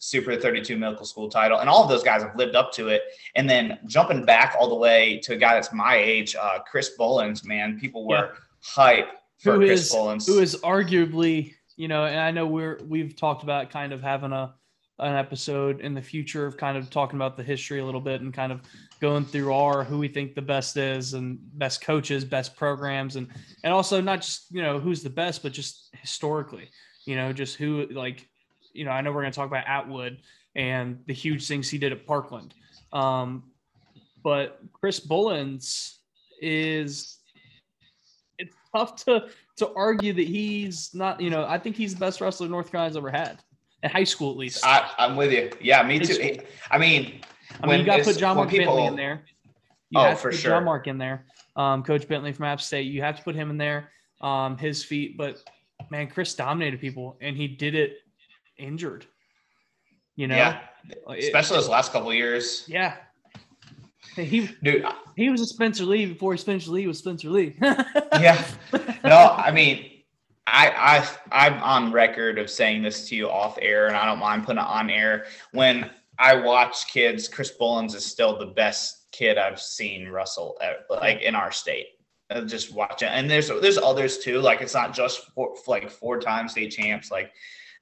Super 32 medical school title, and all of those guys have lived up to it. And then jumping back all the way to a guy that's my age, uh, Chris Bullins, man, people were hype for Who Chris is- who is arguably, you know, and I know we're we've talked about kind of having a an episode in the future of kind of talking about the history a little bit and kind of going through our who we think the best is and best coaches, best programs, and and also not just you know who's the best, but just historically, you know, just who like, you know, I know we're going to talk about Atwood and the huge things he did at Parkland, um, but Chris Bullins is it's tough to to argue that he's not, you know, I think he's the best wrestler North Carolina's ever had in high school, at least. I, I'm with you. Yeah, me too. school. I mean, I mean, you got to put John Mark Bentley people- in there. You Oh, have to for put sure. John Mark in there. Um, Coach Bentley from App State. You have to put him in there. Um, his feet, but man, Chris dominated people, and he did it injured. You know, Yeah, It- especially those last couple years, yeah. He dude. He was a Spencer Lee before he Spencer Lee was Spencer Lee. Yeah, no, I mean, I I I'm on record of saying this to you off air, and I don't mind putting it on air. When I watch kids, Chris Bullins is still the best kid I've seen Russell like in our state. Uh, Just watch it, and there's there's others too. Like it's not just for, like four time state champs. Like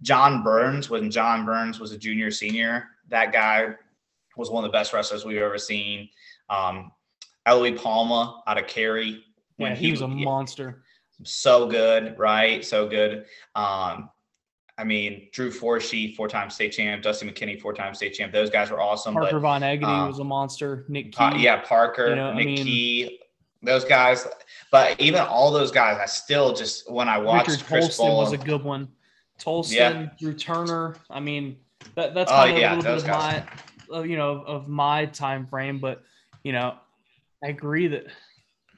John Burns, when John Burns was a junior senior, that guy was one of the best wrestlers we've ever seen. Um, Eloy Palma out of Cary. yeah, he was a monster. so good, right? So good. Um, I mean, Drew Forshee, four-time state champ, Dusty McKinney, four-time state champ. Those guys were awesome. Parker Von Agony uh, was a monster. Nick Key. but Pa- yeah, Parker, You know, I mean- Key, those guys. But even all those guys, I still just when I watched Richard Chris Tolston was a good one. Tolston, Yeah. Drew Turner. I mean, that, that's Oh, kind of yeah, a little bit of my, you know, of my time frame. But you know, I agree that.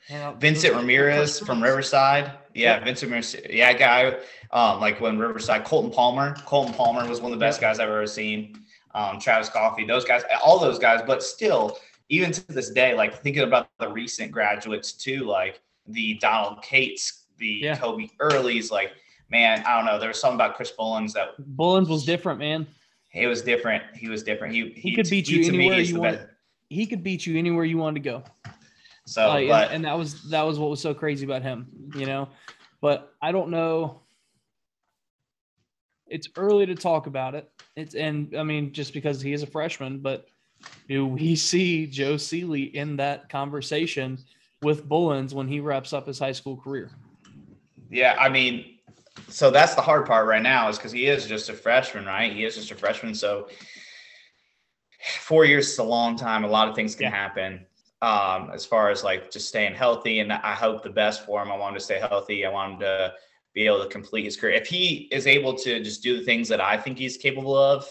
you know, Vincent Ramirez from Riverside. Yeah, Yeah. Vincent Ramirez. Yeah, guy. Um, like when Riverside, Colton Palmer. Colton Palmer was one of the best guys I've ever seen. Um, Travis Coffey, those guys, all those guys. But still, even to this day, like thinking about the recent graduates too, like the Donald Cates, the Yeah. Kobe Earlys. Like, man, I don't know. There was something about Chris Bullins that Bullins was different, man. he was different. He was different. He He could beat he you to me anywhere you want. best. He could beat you anywhere you wanted to go. So, and- but and, that was that was what was so crazy about him, you know. But I don't know. It's early to talk about it. It's and I mean just because he is a freshman, but do we see Joe Seeley in that conversation with Bullins when he wraps up his high school career? Yeah, I mean, so that's the hard part right now is because he is just a freshman, right? He is just a freshman. So four years is a long time. A lot of things can Yeah. happen um, as far as like just staying healthy. And I hope the best for him. I want him to stay healthy. I want him to be able to complete his career. If he is able to just do the things that I think he's capable of,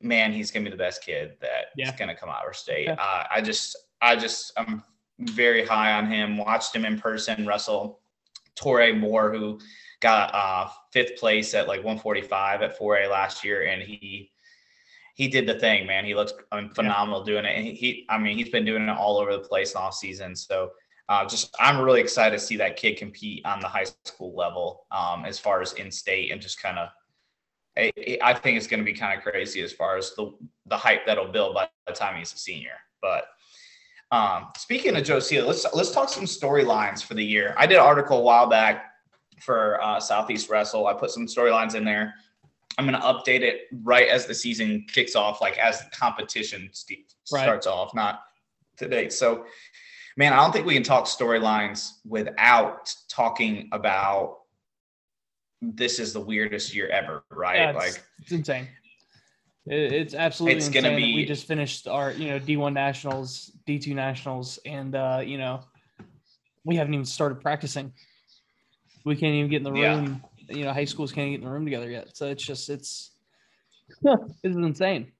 man, he's gonna be the best kid that's Yeah. gonna come out of our state. Yeah. Uh, I just, I just, I'm very high on him. Watched him in person Russell Torrey Moore, who got uh, fifth place at like 145 at 4A last year, and he he did the thing, man. He looks I mean, phenomenal doing it. And he, I mean, he's been doing it all over the place all season. So uh, just I'm really excited to see that kid compete on the high school level um, as far as in state and just kind of. I think it's going to be kind of crazy as far as the the hype that'll build by the time he's a senior. But um, speaking of Josea, let's let's talk some storylines for the year. I did an article a while back for uh, Southeast Wrestle. I put some storylines in there. I'm going to update it right as the season kicks off, like as the competition st- right. starts off, not today. So man, I don't think we can talk storylines without talking about this is the weirdest year ever, right? Yeah, it's, like it's insane. it's absolutely it's insane. Gonna be, we just finished our, you know, D1 nationals, D2 nationals, and uh, you know, we haven't even started practicing. We can't even get in the room. Yeah. You know, high schools can't get in the room together yet. So it's just it's this is insane.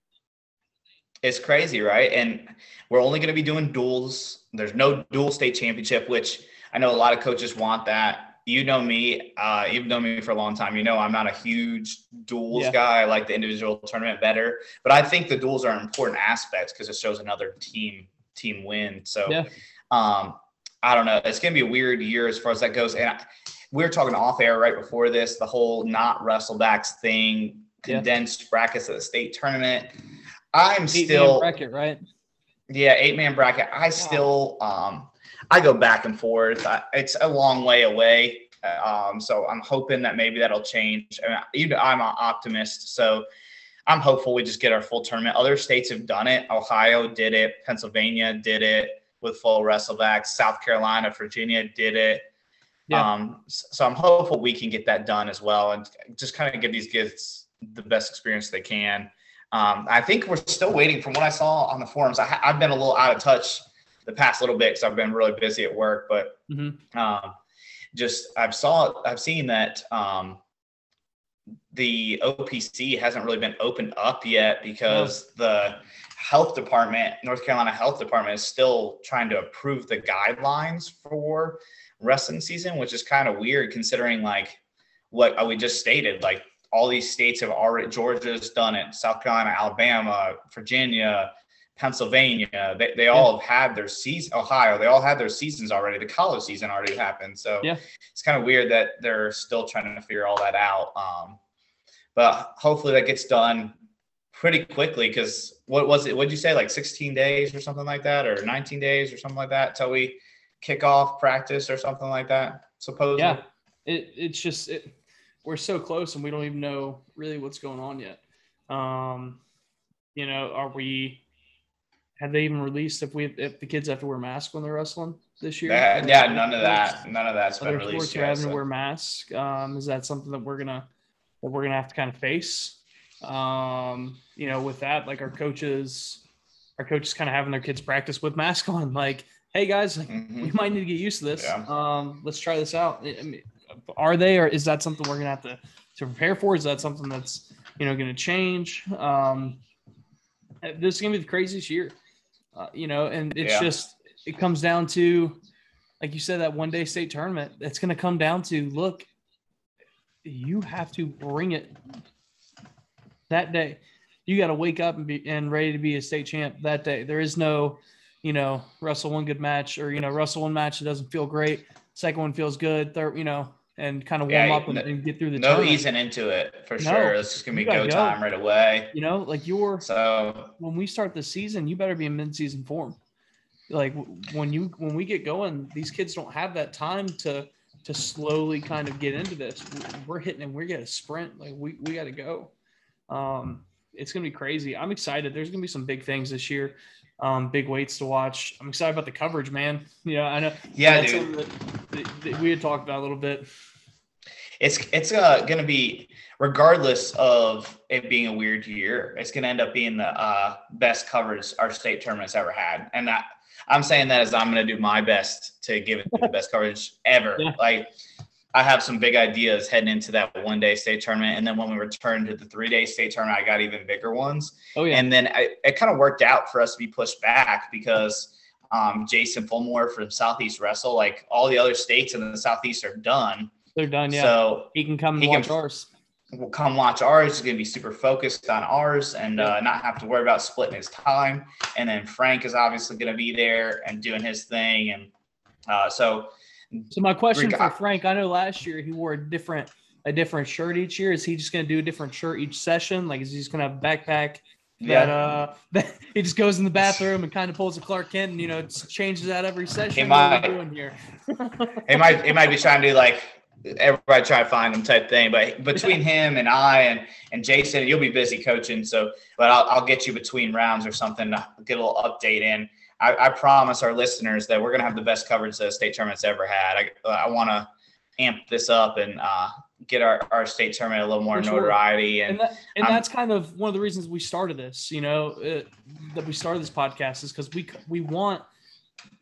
It's crazy, right? And we're only going to be doing duels. There's no dual state championship, which I know a lot of coaches want that. You know me, uh, you've known me for a long time. You know I'm not a huge duels yeah. guy. I like the individual tournament better, but I think the duels are important aspects because it shows another team team win. So, yeah. um, I don't know. It's going to be a weird year as far as that goes. And I, we were talking off air right before this, the whole not wrestlebacks thing, condensed yeah. brackets at the state tournament. I'm eight still bracket, right? Yeah, eight man bracket. I still um I go back and forth. I, it's a long way away. Um, so I'm hoping that maybe that'll change. I mean, I'm an optimist, so I'm hopeful we just get our full tournament. Other states have done it. Ohio did it. Pennsylvania did it with full wrestlebacks. South Carolina, Virginia did it. Yeah. Um, so I'm hopeful we can get that done as well, and just kind of give these kids the best experience they can. Um, I think we're still waiting from what I saw on the forums. I, have been a little out of touch the past little bit because I've been really busy at work, but mm-hmm. um, just I've saw I've seen that um, the OPC hasn't really been opened up yet because the health department, North Carolina Health Department, is still trying to approve the guidelines for wrestling season, which is kind of weird considering like what we just stated, like all these states have already Georgia's done it, South Carolina, Alabama, Virginia, Pennsylvania, they, they all have had their season, Ohio, they all had their seasons already. The college season already happened. So yeah. it's kind of weird that they're still trying to figure all that out. Um, but hopefully that gets done pretty quickly because what was it? What'd you say? Like 16 days or something like that, or 19 days or something like that till we kick off practice or something like that, supposedly. Yeah. It, it's just, it, we're so close and we don't even know really what's going on yet. Um, you know, are we? Have they even released if we if the kids have to wear masks when they're wrestling this year? That, yeah, none of that. None of that's been released. Sports yet, having so. to wear masks. Um, is that something that we're gonna that we're gonna have to kind of face? Um, you know, with that, like our coaches, our coaches kind of having their kids practice with masks on. Like, hey guys, mm-hmm. we might need to get used to this. Yeah. Um, let's try this out. I mean, are they, or is that something we're gonna have to to prepare for? Is that something that's you know going to change? Um, this is gonna be the craziest year, uh, you know, and it's yeah. just it comes down to, like you said, that one day state tournament. It's gonna come down to look, you have to bring it that day. You got to wake up and be and ready to be a state champ that day. There is no, you know, wrestle one good match or you know wrestle one match that doesn't feel great. Second one feels good. Third, you know, and kind of warm yeah, up and, and, get through the no tournament. easing into it for no, sure. It's just gonna be go, go time right away. You know, like you're so when we start the season, you better be in mid-season form. Like when you when we get going, these kids don't have that time to to slowly kind of get into this. We're hitting and we're gonna sprint. Like we we got to go. Um, it's gonna be crazy. I'm excited. There's gonna be some big things this year. Um, big weights to watch. I'm excited about the coverage, man. Yeah, I know. Yeah, dude. That, that we had talked about a little bit. It's it's uh, going to be regardless of it being a weird year. It's going to end up being the uh, best coverage our state tournament's ever had, and that, I'm saying that as I'm going to do my best to give it the best coverage ever. Yeah. Like I have some big ideas heading into that one day state tournament. And then when we return to the three day state tournament, I got even bigger ones. Oh, yeah. And then I, it kind of worked out for us to be pushed back because um, Jason Fulmore from Southeast Wrestle, like all the other states in the Southeast are done. They're done, yeah. So he can come he watch can, ours. Will come watch ours. He's going to be super focused on ours and uh, not have to worry about splitting his time. And then Frank is obviously going to be there and doing his thing. And Uh, so, so my question for Frank, I know last year he wore a different a different shirt each year. Is he just going to do a different shirt each session? Like, is he just going to have a backpack that yeah. uh that he just goes in the bathroom and kind of pulls a Clark Kent and you know changes that every session? He might. doing here? he might. He might be trying to do like everybody try to find him type thing. But between him and I and and Jason, you'll be busy coaching. So, but I'll, I'll get you between rounds or something to get a little update in. I, I promise our listeners that we're gonna have the best coverage that state tournament's ever had. I I want to amp this up and uh, get our, our state tournament a little more sure. notoriety. And, and, that, and that's kind of one of the reasons we started this, you know, uh, that we started this podcast is because we, we want,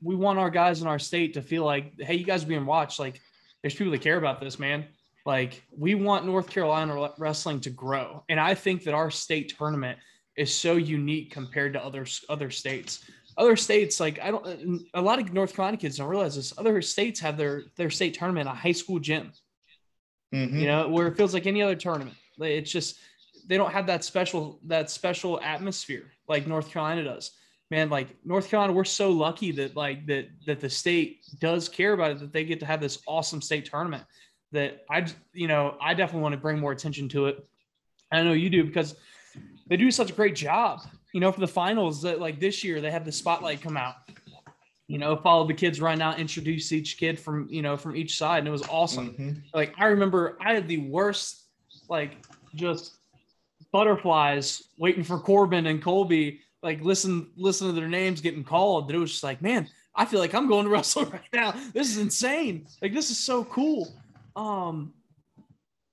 we want our guys in our state to feel like, Hey, you guys are being watched. Like there's people that care about this, man. Like we want North Carolina wrestling to grow. And I think that our state tournament is so unique compared to other, other states. Other states, like I don't, a lot of North Carolina kids don't realize this. Other states have their their state tournament a high school gym. Mm-hmm. You know, where it feels like any other tournament. It's just they don't have that special that special atmosphere like North Carolina does man, like North Carolina, we're so lucky that like that that the state does care about it, that they get to have this awesome state tournament. That I, you know, I definitely want to bring more attention to it. I know you do because they do such a great job. You know, for the finals, that like this year they have the spotlight come out. You know, follow the kids right now, introduce each kid from you know from each side, and it was awesome. Mm-hmm. Like I remember, I had the worst, like just butterflies waiting for Corbin and Colby like listen listen to their names getting called that it was just like man i feel like i'm going to wrestle right now this is insane like this is so cool um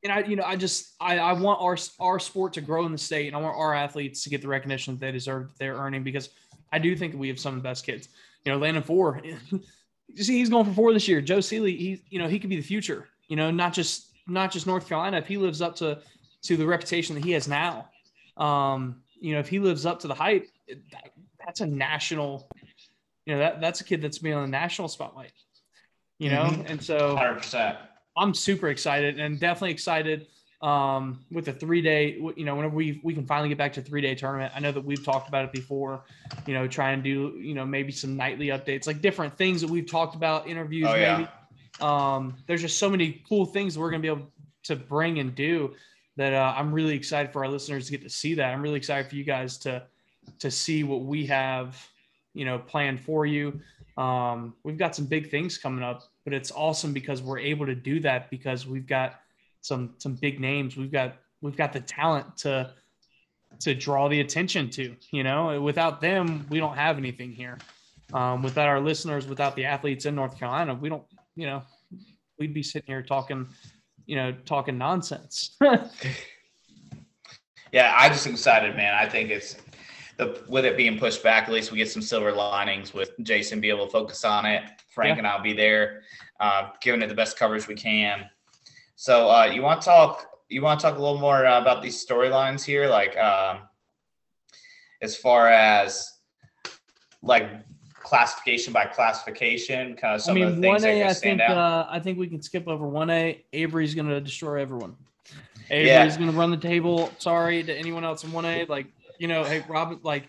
and i you know i just i i want our our sport to grow in the state and i want our athletes to get the recognition that they deserve that they're earning because i do think we have some of the best kids you know landon four you see he's going for four this year joe seeley he you know he could be the future you know not just not just north carolina if he lives up to to the reputation that he has now um you know if he lives up to the hype that, that's a national, you know, that that's a kid that's been on the national spotlight, you know, mm-hmm. and so 100%. I'm super excited and definitely excited um, with the three day, you know, whenever we we can finally get back to three day tournament. I know that we've talked about it before, you know, try and do, you know, maybe some nightly updates, like different things that we've talked about, interviews, oh, maybe. Yeah. Um, there's just so many cool things we're gonna be able to bring and do that uh, I'm really excited for our listeners to get to see that. I'm really excited for you guys to to see what we have, you know, planned for you. Um, we've got some big things coming up, but it's awesome because we're able to do that because we've got some some big names. We've got we've got the talent to to draw the attention to. You know, without them, we don't have anything here. Um, without our listeners, without the athletes in North Carolina, we don't. You know, we'd be sitting here talking, you know, talking nonsense. yeah, I'm just excited, man. I think it's the with it being pushed back, at least we get some silver linings with Jason be able to focus on it. Frank yeah. and I'll be there, uh, giving it the best coverage we can. So uh, you want to talk? You want to talk a little more uh, about these storylines here, like um, as far as like classification by classification, kind of some I mean, of the things 1A, that I think uh, I think we can skip over one A. Avery's going to destroy everyone. Avery's yeah. going to run the table. Sorry to anyone else in one A. Like you know, hey, Robin, like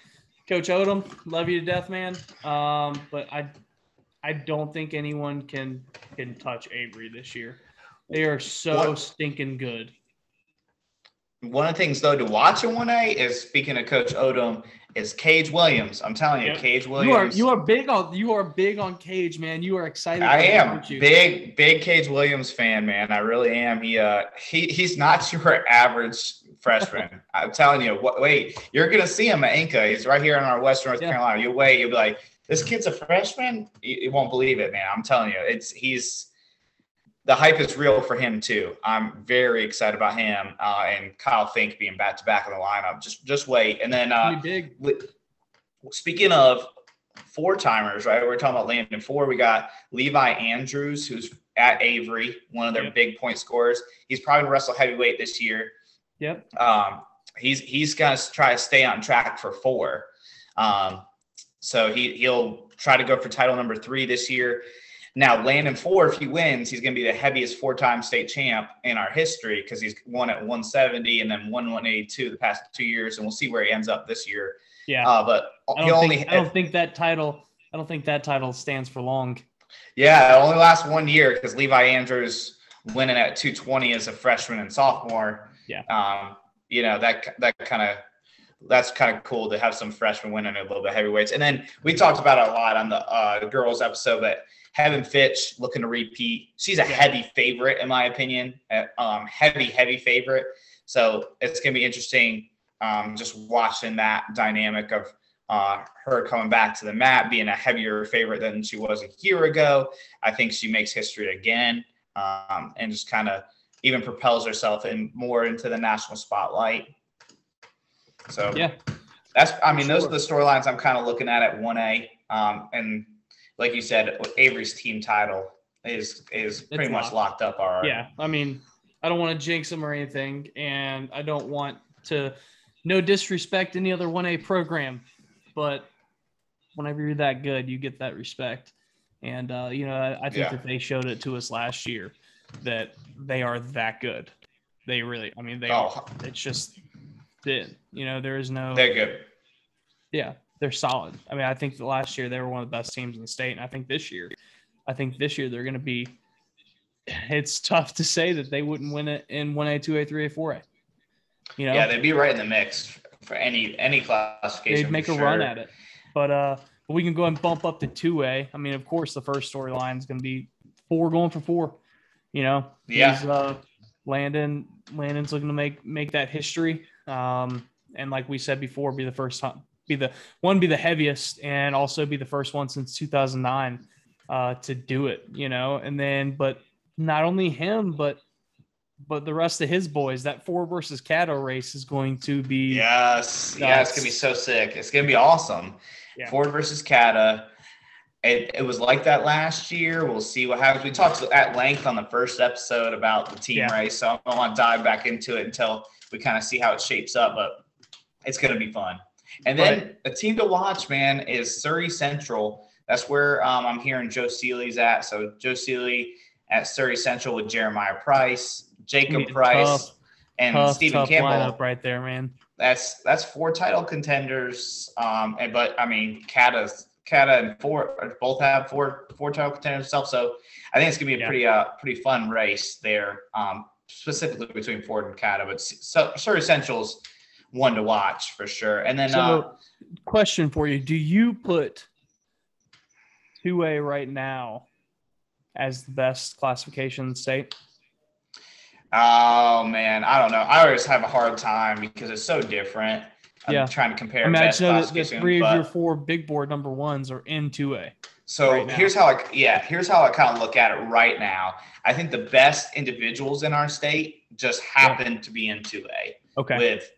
Coach Odom, love you to death, man. Um, but I, I don't think anyone can can touch Avery this year. They are so what? stinking good. One of the things though to watch in 1A is speaking of Coach Odom is Cage Williams. I'm telling you, yep. Cage Williams. You are you are big on you are big on Cage, man. You are excited. I am big big Cage Williams fan, man. I really am. He uh he he's not your average freshman. I'm telling you, wait, you're gonna see him at Enka. He's right here in our Western North yeah. Carolina. You wait, you'll be like, this kid's a freshman. You, you, won't believe it, man. I'm telling you, it's he's the hype is real for him too. I'm very excited about him uh, and Kyle Fink being back to back in the lineup. Just just wait, and then uh, big. speaking of four timers, right? We're talking about Landon four. We got Levi Andrews, who's at Avery, one of their yep. big point scorers. He's probably gonna wrestle heavyweight this year. Yep. Um, he's he's gonna try to stay on track for four. Um, so he he'll try to go for title number three this year. Now, Landon four, if he wins, he's going to be the heaviest four-time state champ in our history because he's won at 170 and then won 182 the past two years, and we'll see where he ends up this year. Yeah, uh, but I don't, think, only, I don't think that title. I don't think that title stands for long. Yeah, it only lasts one year because Levi Andrews winning at 220 as a freshman and sophomore. Yeah. Um, you know that that kind of that's kind of cool to have some freshmen winning a little bit heavyweights. And then we talked about it a lot on the uh, girls episode, but Heaven Fitch looking to repeat. She's a heavy favorite in my opinion. Uh, um, heavy, heavy favorite. So it's gonna be interesting um, just watching that dynamic of uh, her coming back to the mat, being a heavier favorite than she was a year ago. I think she makes history again um, and just kind of even propels herself in more into the national spotlight. So Yeah. that's I mean those are the storylines I'm kind of looking at at 1A. Um, and like you said, Avery's team title is is pretty much locked. locked up already. Yeah, I mean, I don't want to jinx them or anything, and I don't want to no disrespect any other 1A program, but whenever you're that good, you get that respect. And uh, you know, I, I think Yeah. that they showed it to us last year that they are that good. They really, I mean, they are. Oh, It's just it. You know, there is no. they're good. Yeah, they're solid. I mean, I think the last year they were one of the best teams in the state, and I think this year, I think this year they're going to be. It's tough to say that they wouldn't win it in one A, two A, three A, four A. You know, Yeah, they'd be right in the mix for any any classification. they'd make a run at it. But uh, we can go and bump up to two A. I mean, of course, the first storyline is going to be four going for four. You know, Yeah. Uh, Landon, Landon's looking to make make that history. Um, and like we said before, be the first time, be the one, be the heaviest, and also be the first one since 2009 uh, to do it. You know, and then but not only him, but but the rest of his boys. That four versus Cato race is going to be Yes, yeah, it's gonna be so sick. It's gonna be awesome. Yeah. Ford versus Kata. It, it was like that last year. We'll see what happens. We talked at length on the first episode about the team Yeah. race, so I don't want to dive back into it until we kind of see how it shapes up. But it's gonna be fun. And then a team to watch, man, is Surry Central. That's where um, I'm hearing Joe Seeley's at. So Joe Seeley at Surry Central with Jeremiah Price, Jacob Price, tough, and tough, Stephen tough Campbell right there, man. that's that's four title contenders. Um, and but I mean, Kata's Kata and Ford both have four four title contenders themselves. So I think it's gonna be a Yeah. pretty uh pretty fun race there. Um, specifically between Ford and Kata, but so, Surry Central's one to watch for sure. And then So, uh, question for you: Do you put two A right now as the best classification in the state? oh man, I don't know. I always have a hard time because it's so different. I'm Yeah. trying to compare. I mean, I best just know that the three of your four big board number ones are in two A. So right here's how I yeah, here's how I kind of look at it right now. I think the best individuals in our state just happen to be in 2A Okay, with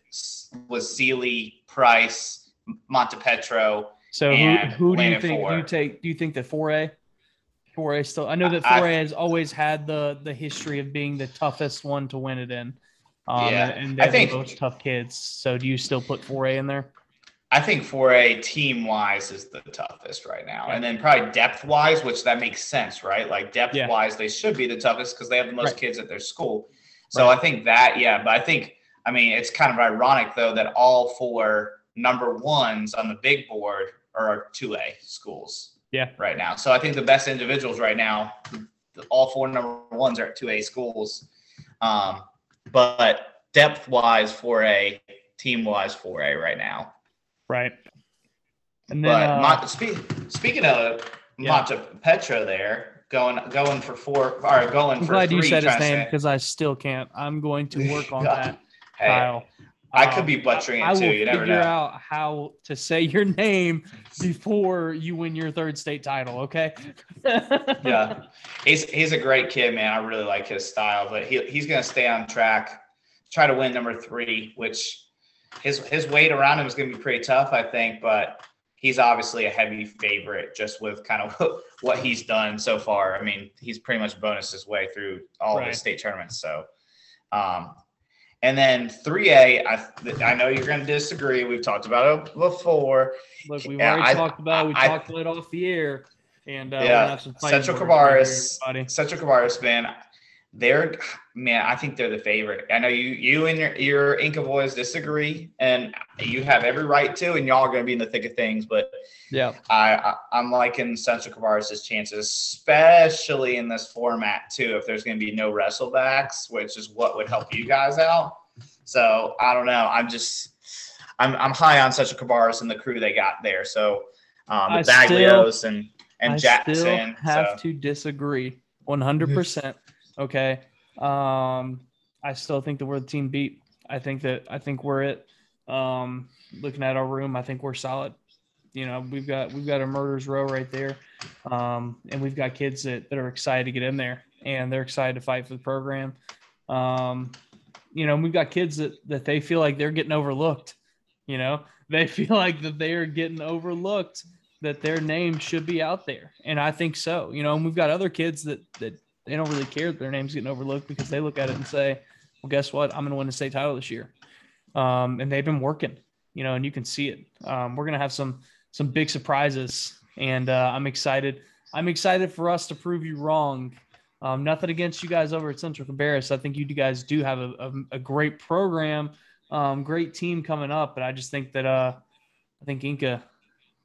with Sealy, Price, Montepetro. so who, who do you think? Do you take? Do you think that four A? Four A still. I know that four A has always had the the history of being the toughest one to win it in. Um, Yeah, and I they're think- both tough kids. So do you still put four A in there? I think 4A team wise is the toughest right now. Yeah. And then probably depth wise, which that makes sense, right? Like depth Yeah. wise, they should be the toughest because they have the most Right. kids at their school. So Right. I think that, yeah, but I think, I mean, it's kind of ironic though that all four number ones on the big board are 2A schools. Yeah. Right now. So I think the best individuals right now, all four number ones are at 2A schools. Um, but depth wise, 4A, team wise, 4A right now. Right. And then But uh, Mont- spe- speaking of Yeah. Monte Petro there, going going for four or going I'm for glad three. you said his name because I still can't. I'm going to work on that, Hey, Kyle. I could Um, be butchering I it too. will You never figure know. out how to say your name before you win your third state title. Okay. Yeah, he's he's a great kid, man. I really like his style, but he he's gonna stay on track, try to win number three, which his his weight around him is gonna be pretty tough, I think. But he's obviously a heavy favorite just with kind of what he's done so far. I mean, he's pretty much bonus his way through all of Right. his state tournaments. So, um, and then 3A, I I know you're gonna disagree. We've talked about it before. Look, we've already I- talked about. it. We I- talked about it off the air, and uh, Yeah, some Central words right here, Cabarrus. Central Cabarrus, man. They're man, I think they're the favorite. I know you you and your your Enka boys disagree, and you have every right to, and y'all are going to be in the thick of things. But yeah, I, I am liking Central Cabarrus' chances, especially in this format too. If there's going to be no wrestlebacks, which is what would help you guys out. So I don't know. I'm just I'm I'm high on Central Cabarrus and the crew they got there. So um, the Baglios still, and and I Jackson. Still have so. to disagree 100. percent Okay. Um, I still think that we're the team beat. I think that I think we're it. Um, looking at our room, I think we're solid. You know, we've got we've got a murders row right there, um, and we've got kids that, that are excited to get in there and they're excited to fight for the program. Um, you know, we've got kids that that they feel like they're getting overlooked. You know, they feel like that they are getting overlooked, that their name should be out there, and I think so. You know, and we've got other kids that that they don't really care that their name's getting overlooked because they look at it and say, well, guess what? I'm going to win the state title this year. Um, and they've been working, you know, and you can see it. Um, we're going to have some, some big surprises and uh, I'm excited. I'm excited for us to prove you wrong. Um, nothing against you guys over at Central Cabarrus. I think you guys do have a, a, a great program, um, great team coming up, but I just think that, uh, I think Enka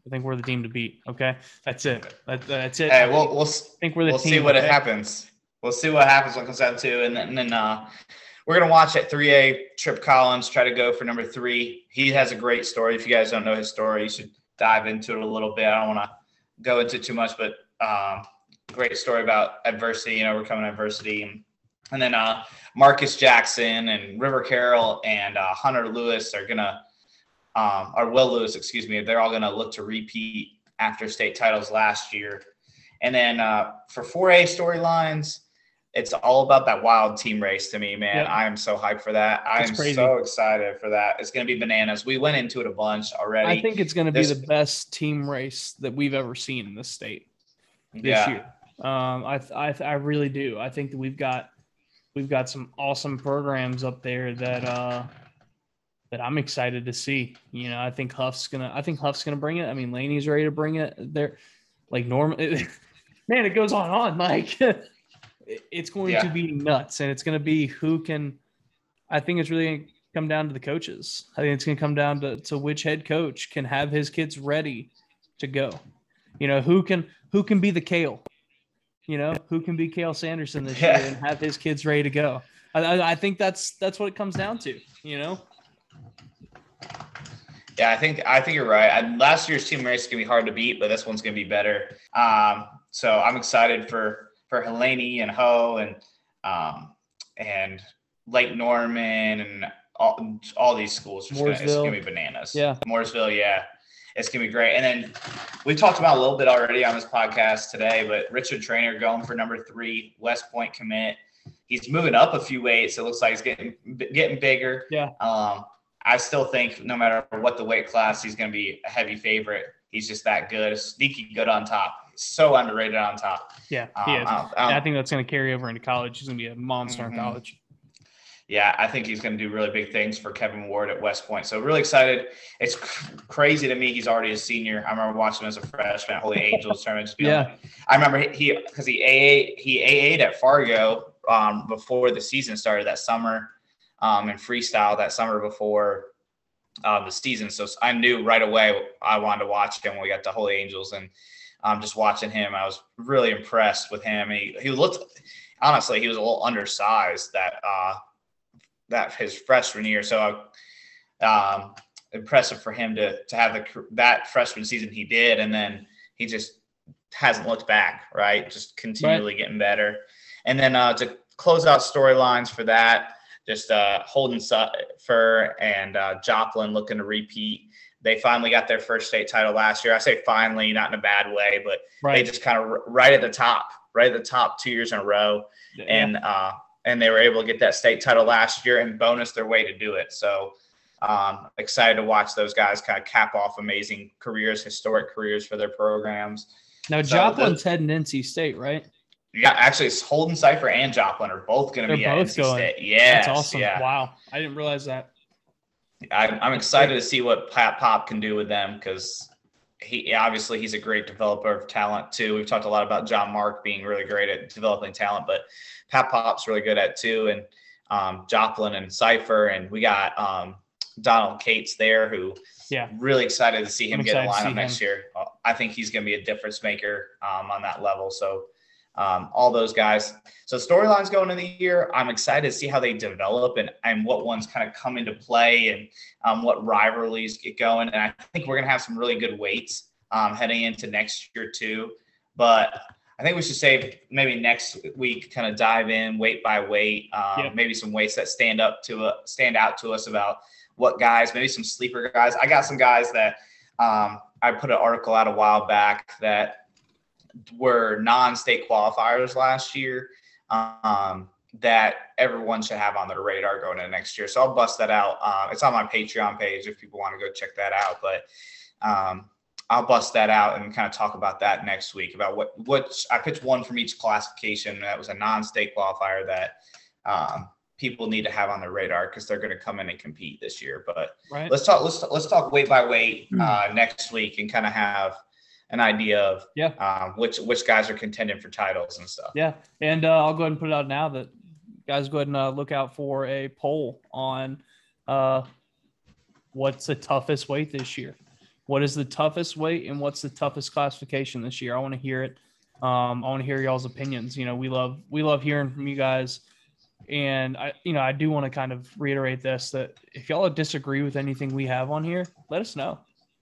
I think we're the team to beat. Okay, that's it. That, that's it. Hey, we'll we'll think we're the we'll team. see what okay? it happens. We'll see what happens when it comes down to, and then, and then uh, we're gonna watch at 3A. Trip Collins try to go for number three. He has a great story. If you guys don't know his story, you should dive into it a little bit. I don't want to go into too much, but um, great story about adversity. You know, overcoming adversity, and, and then uh, Marcus Jackson and River Carroll and uh, Hunter Lewis are gonna um, or Will Lewis, excuse me, they're all to look to repeat after state titles last year. And then uh, for 4A storylines, it's all about that wild team race to me, man. Yep. I am so hyped for that. I am so excited for that. It's going to be bananas. We went into it a bunch already. I think it's going to be the best team race that we've ever seen in this state this yeah. year. Um, I, I, I really do. I think that we've got we've got some awesome programs up there that uh, that I'm excited to see. You know, I think Hough's gonna. I think Hough's gonna bring it. I mean, Laney's ready to bring it. There, like Norm. man, it goes on and on. Like it's going yeah. to be nuts, and it's going to be who can. I think it's really going to come down to the coaches. I think it's going to come down to to which head coach can have his kids ready to go. You know, who can who can be the Cael. You know, who can be Cael Sanderson this yeah. year and have his kids ready to go. I, I think that's that's what it comes down to. You know. Yeah, I think I think you're right. I, last year's team race is gonna be hard to beat, but this one's gonna be better. Um, so I'm excited for for Helene and Ho and um, and Lake Norman and all, all these schools. Gonna, it's gonna be bananas. Yeah, Mooresville. Yeah, it's gonna be great. And then we talked about a little bit already on this podcast today, but Richard Trainer going for number three, West Point commit. He's moving up a few weights. It looks like he's getting getting bigger. Yeah. Um, I still think no matter what the weight class, he's going to be a heavy favorite. He's just that good, sneaky good on top. So underrated on top. Yeah, he um, is. I, I, I, think that's going to carry over into college. He's going to be a monster mm-hmm. in college. Yeah, I think he's going to do really big things for Kevin Ward at West Point. So really excited. It's crazy to me. He's already a senior. I remember watching him as a freshman at Holy Angels tournament. yeah, like, I remember he because he AA he AA'd at Fargo um, before the season started that summer um, and freestyle that summer before uh, the season. So I knew right away I wanted to watch him when we got to Holy Angels and um, just watching him, I was really impressed with him. He, he looked, honestly, he was a little undersized that, uh, that his freshman year. So um, impressive for him to, to have the, that freshman season he did. And then he just hasn't looked back, right? Just continually right. getting better. And then uh, to close out storylines for that, just uh, Holden Fur and uh, Joplin looking to repeat. They finally got their first state title last year. I say finally, not in a bad way, but right. they just kind of r- right at the top, right at the top two years in a row, yeah. and uh, and they were able to get that state title last year and bonus their way to do it. So um, excited to watch those guys kind of cap off amazing careers, historic careers for their programs. Now so Joplin's the, heading NC State, right? Yeah, actually, it's Holden Cipher and Joplin are both going to be both at NC going. State. Yeah, that's awesome. Yeah. Wow, I didn't realize that. I, am excited to see what Pat Pop can do with them because he obviously he's a great developer of talent too. We've talked a lot about John Mark being really great at developing talent, but Pat Pop's really good at too, and um, Joplin and Cipher, and we got um, Donald Cates there, who yeah, really excited to see him get in lineup next him. year. I think he's going to be a difference maker um, on that level. So um, all those guys. So storylines going in the year, I'm excited to see how they develop and, and what ones kind of come into play and um, what rivalries get going. And I think we're going to have some really good weights um, heading into next year too. But I think we should say maybe next week, kind of dive in weight by weight, um, maybe some weights that stand up to uh, stand out to us about what guys, maybe some sleeper guys. I got some guys that um, I put an article out a while back that were non-state qualifiers last year um, that everyone should have on their radar going into next year. So I'll bust that out. Uh, it's on my Patreon page if people want to go check that out. But um, I'll bust that out and kind of talk about that next week about what what I picked one from each classification that was a non-state qualifier that um, people need to have on their radar because they're going to come in and compete this year. But right. let's talk let's let's talk weight by weight hmm. uh, next week and kind of have an idea of yeah um, which which guys are contending for titles and stuff. Yeah, and uh, I'll go ahead and put it out now that guys go ahead and uh, look out for a poll on uh, what's the toughest weight this year. What is the toughest weight and what's the toughest classification this year? I want to hear it. Um, I want to hear y'all's opinions. You know, we love we love hearing from you guys. And I, you know, I do want to kind of reiterate this that if y'all disagree with anything we have on here, let us know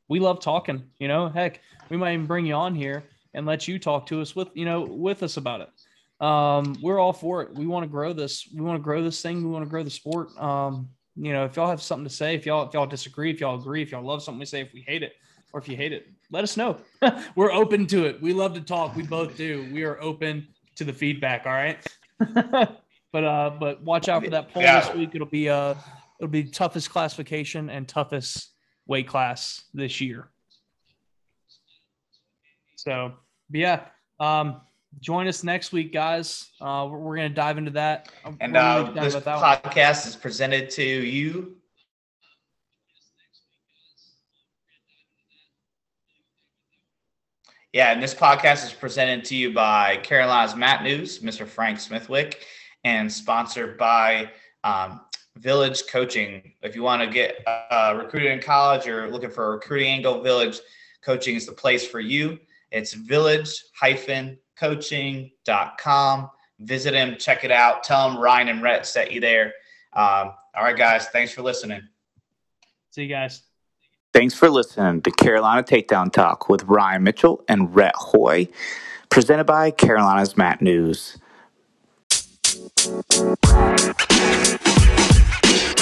we love talking. You know, heck, we might even bring you on here and let you talk to us with you know with us about it. Um, we're all for it. We want to grow this. We want to grow this thing. We want to grow the sport. Um, you know, if y'all have something to say, if y'all if y'all disagree, if y'all agree, if y'all love something we say, if we hate it, or if you hate it, let us know. we're open to it. We love to talk. We both do. We are open to the feedback. All right. but uh, but watch out for that poll yeah. this week. It'll be uh, it'll be toughest classification and toughest weight class this year. So, yeah, um, join us next week, guys. Uh, we're, we're going to dive into that. And uh, this podcast one. is presented to you. Yeah, and this podcast is presented to you by Carolina's Mat News, Mr. Frank Smithwick, and sponsored by um, Village Coaching. If you want to get uh, recruited in college or looking for a recruiting angle, Village Coaching is the place for you. It's village-coaching.com. Visit him, check it out. Tell him Ryan and Rhett set you there. Um, all right, guys. Thanks for listening. See you guys. Thanks for listening to Carolina Takedown Talk with Ryan Mitchell and Rhett Hoy, presented by Carolina's Mat News.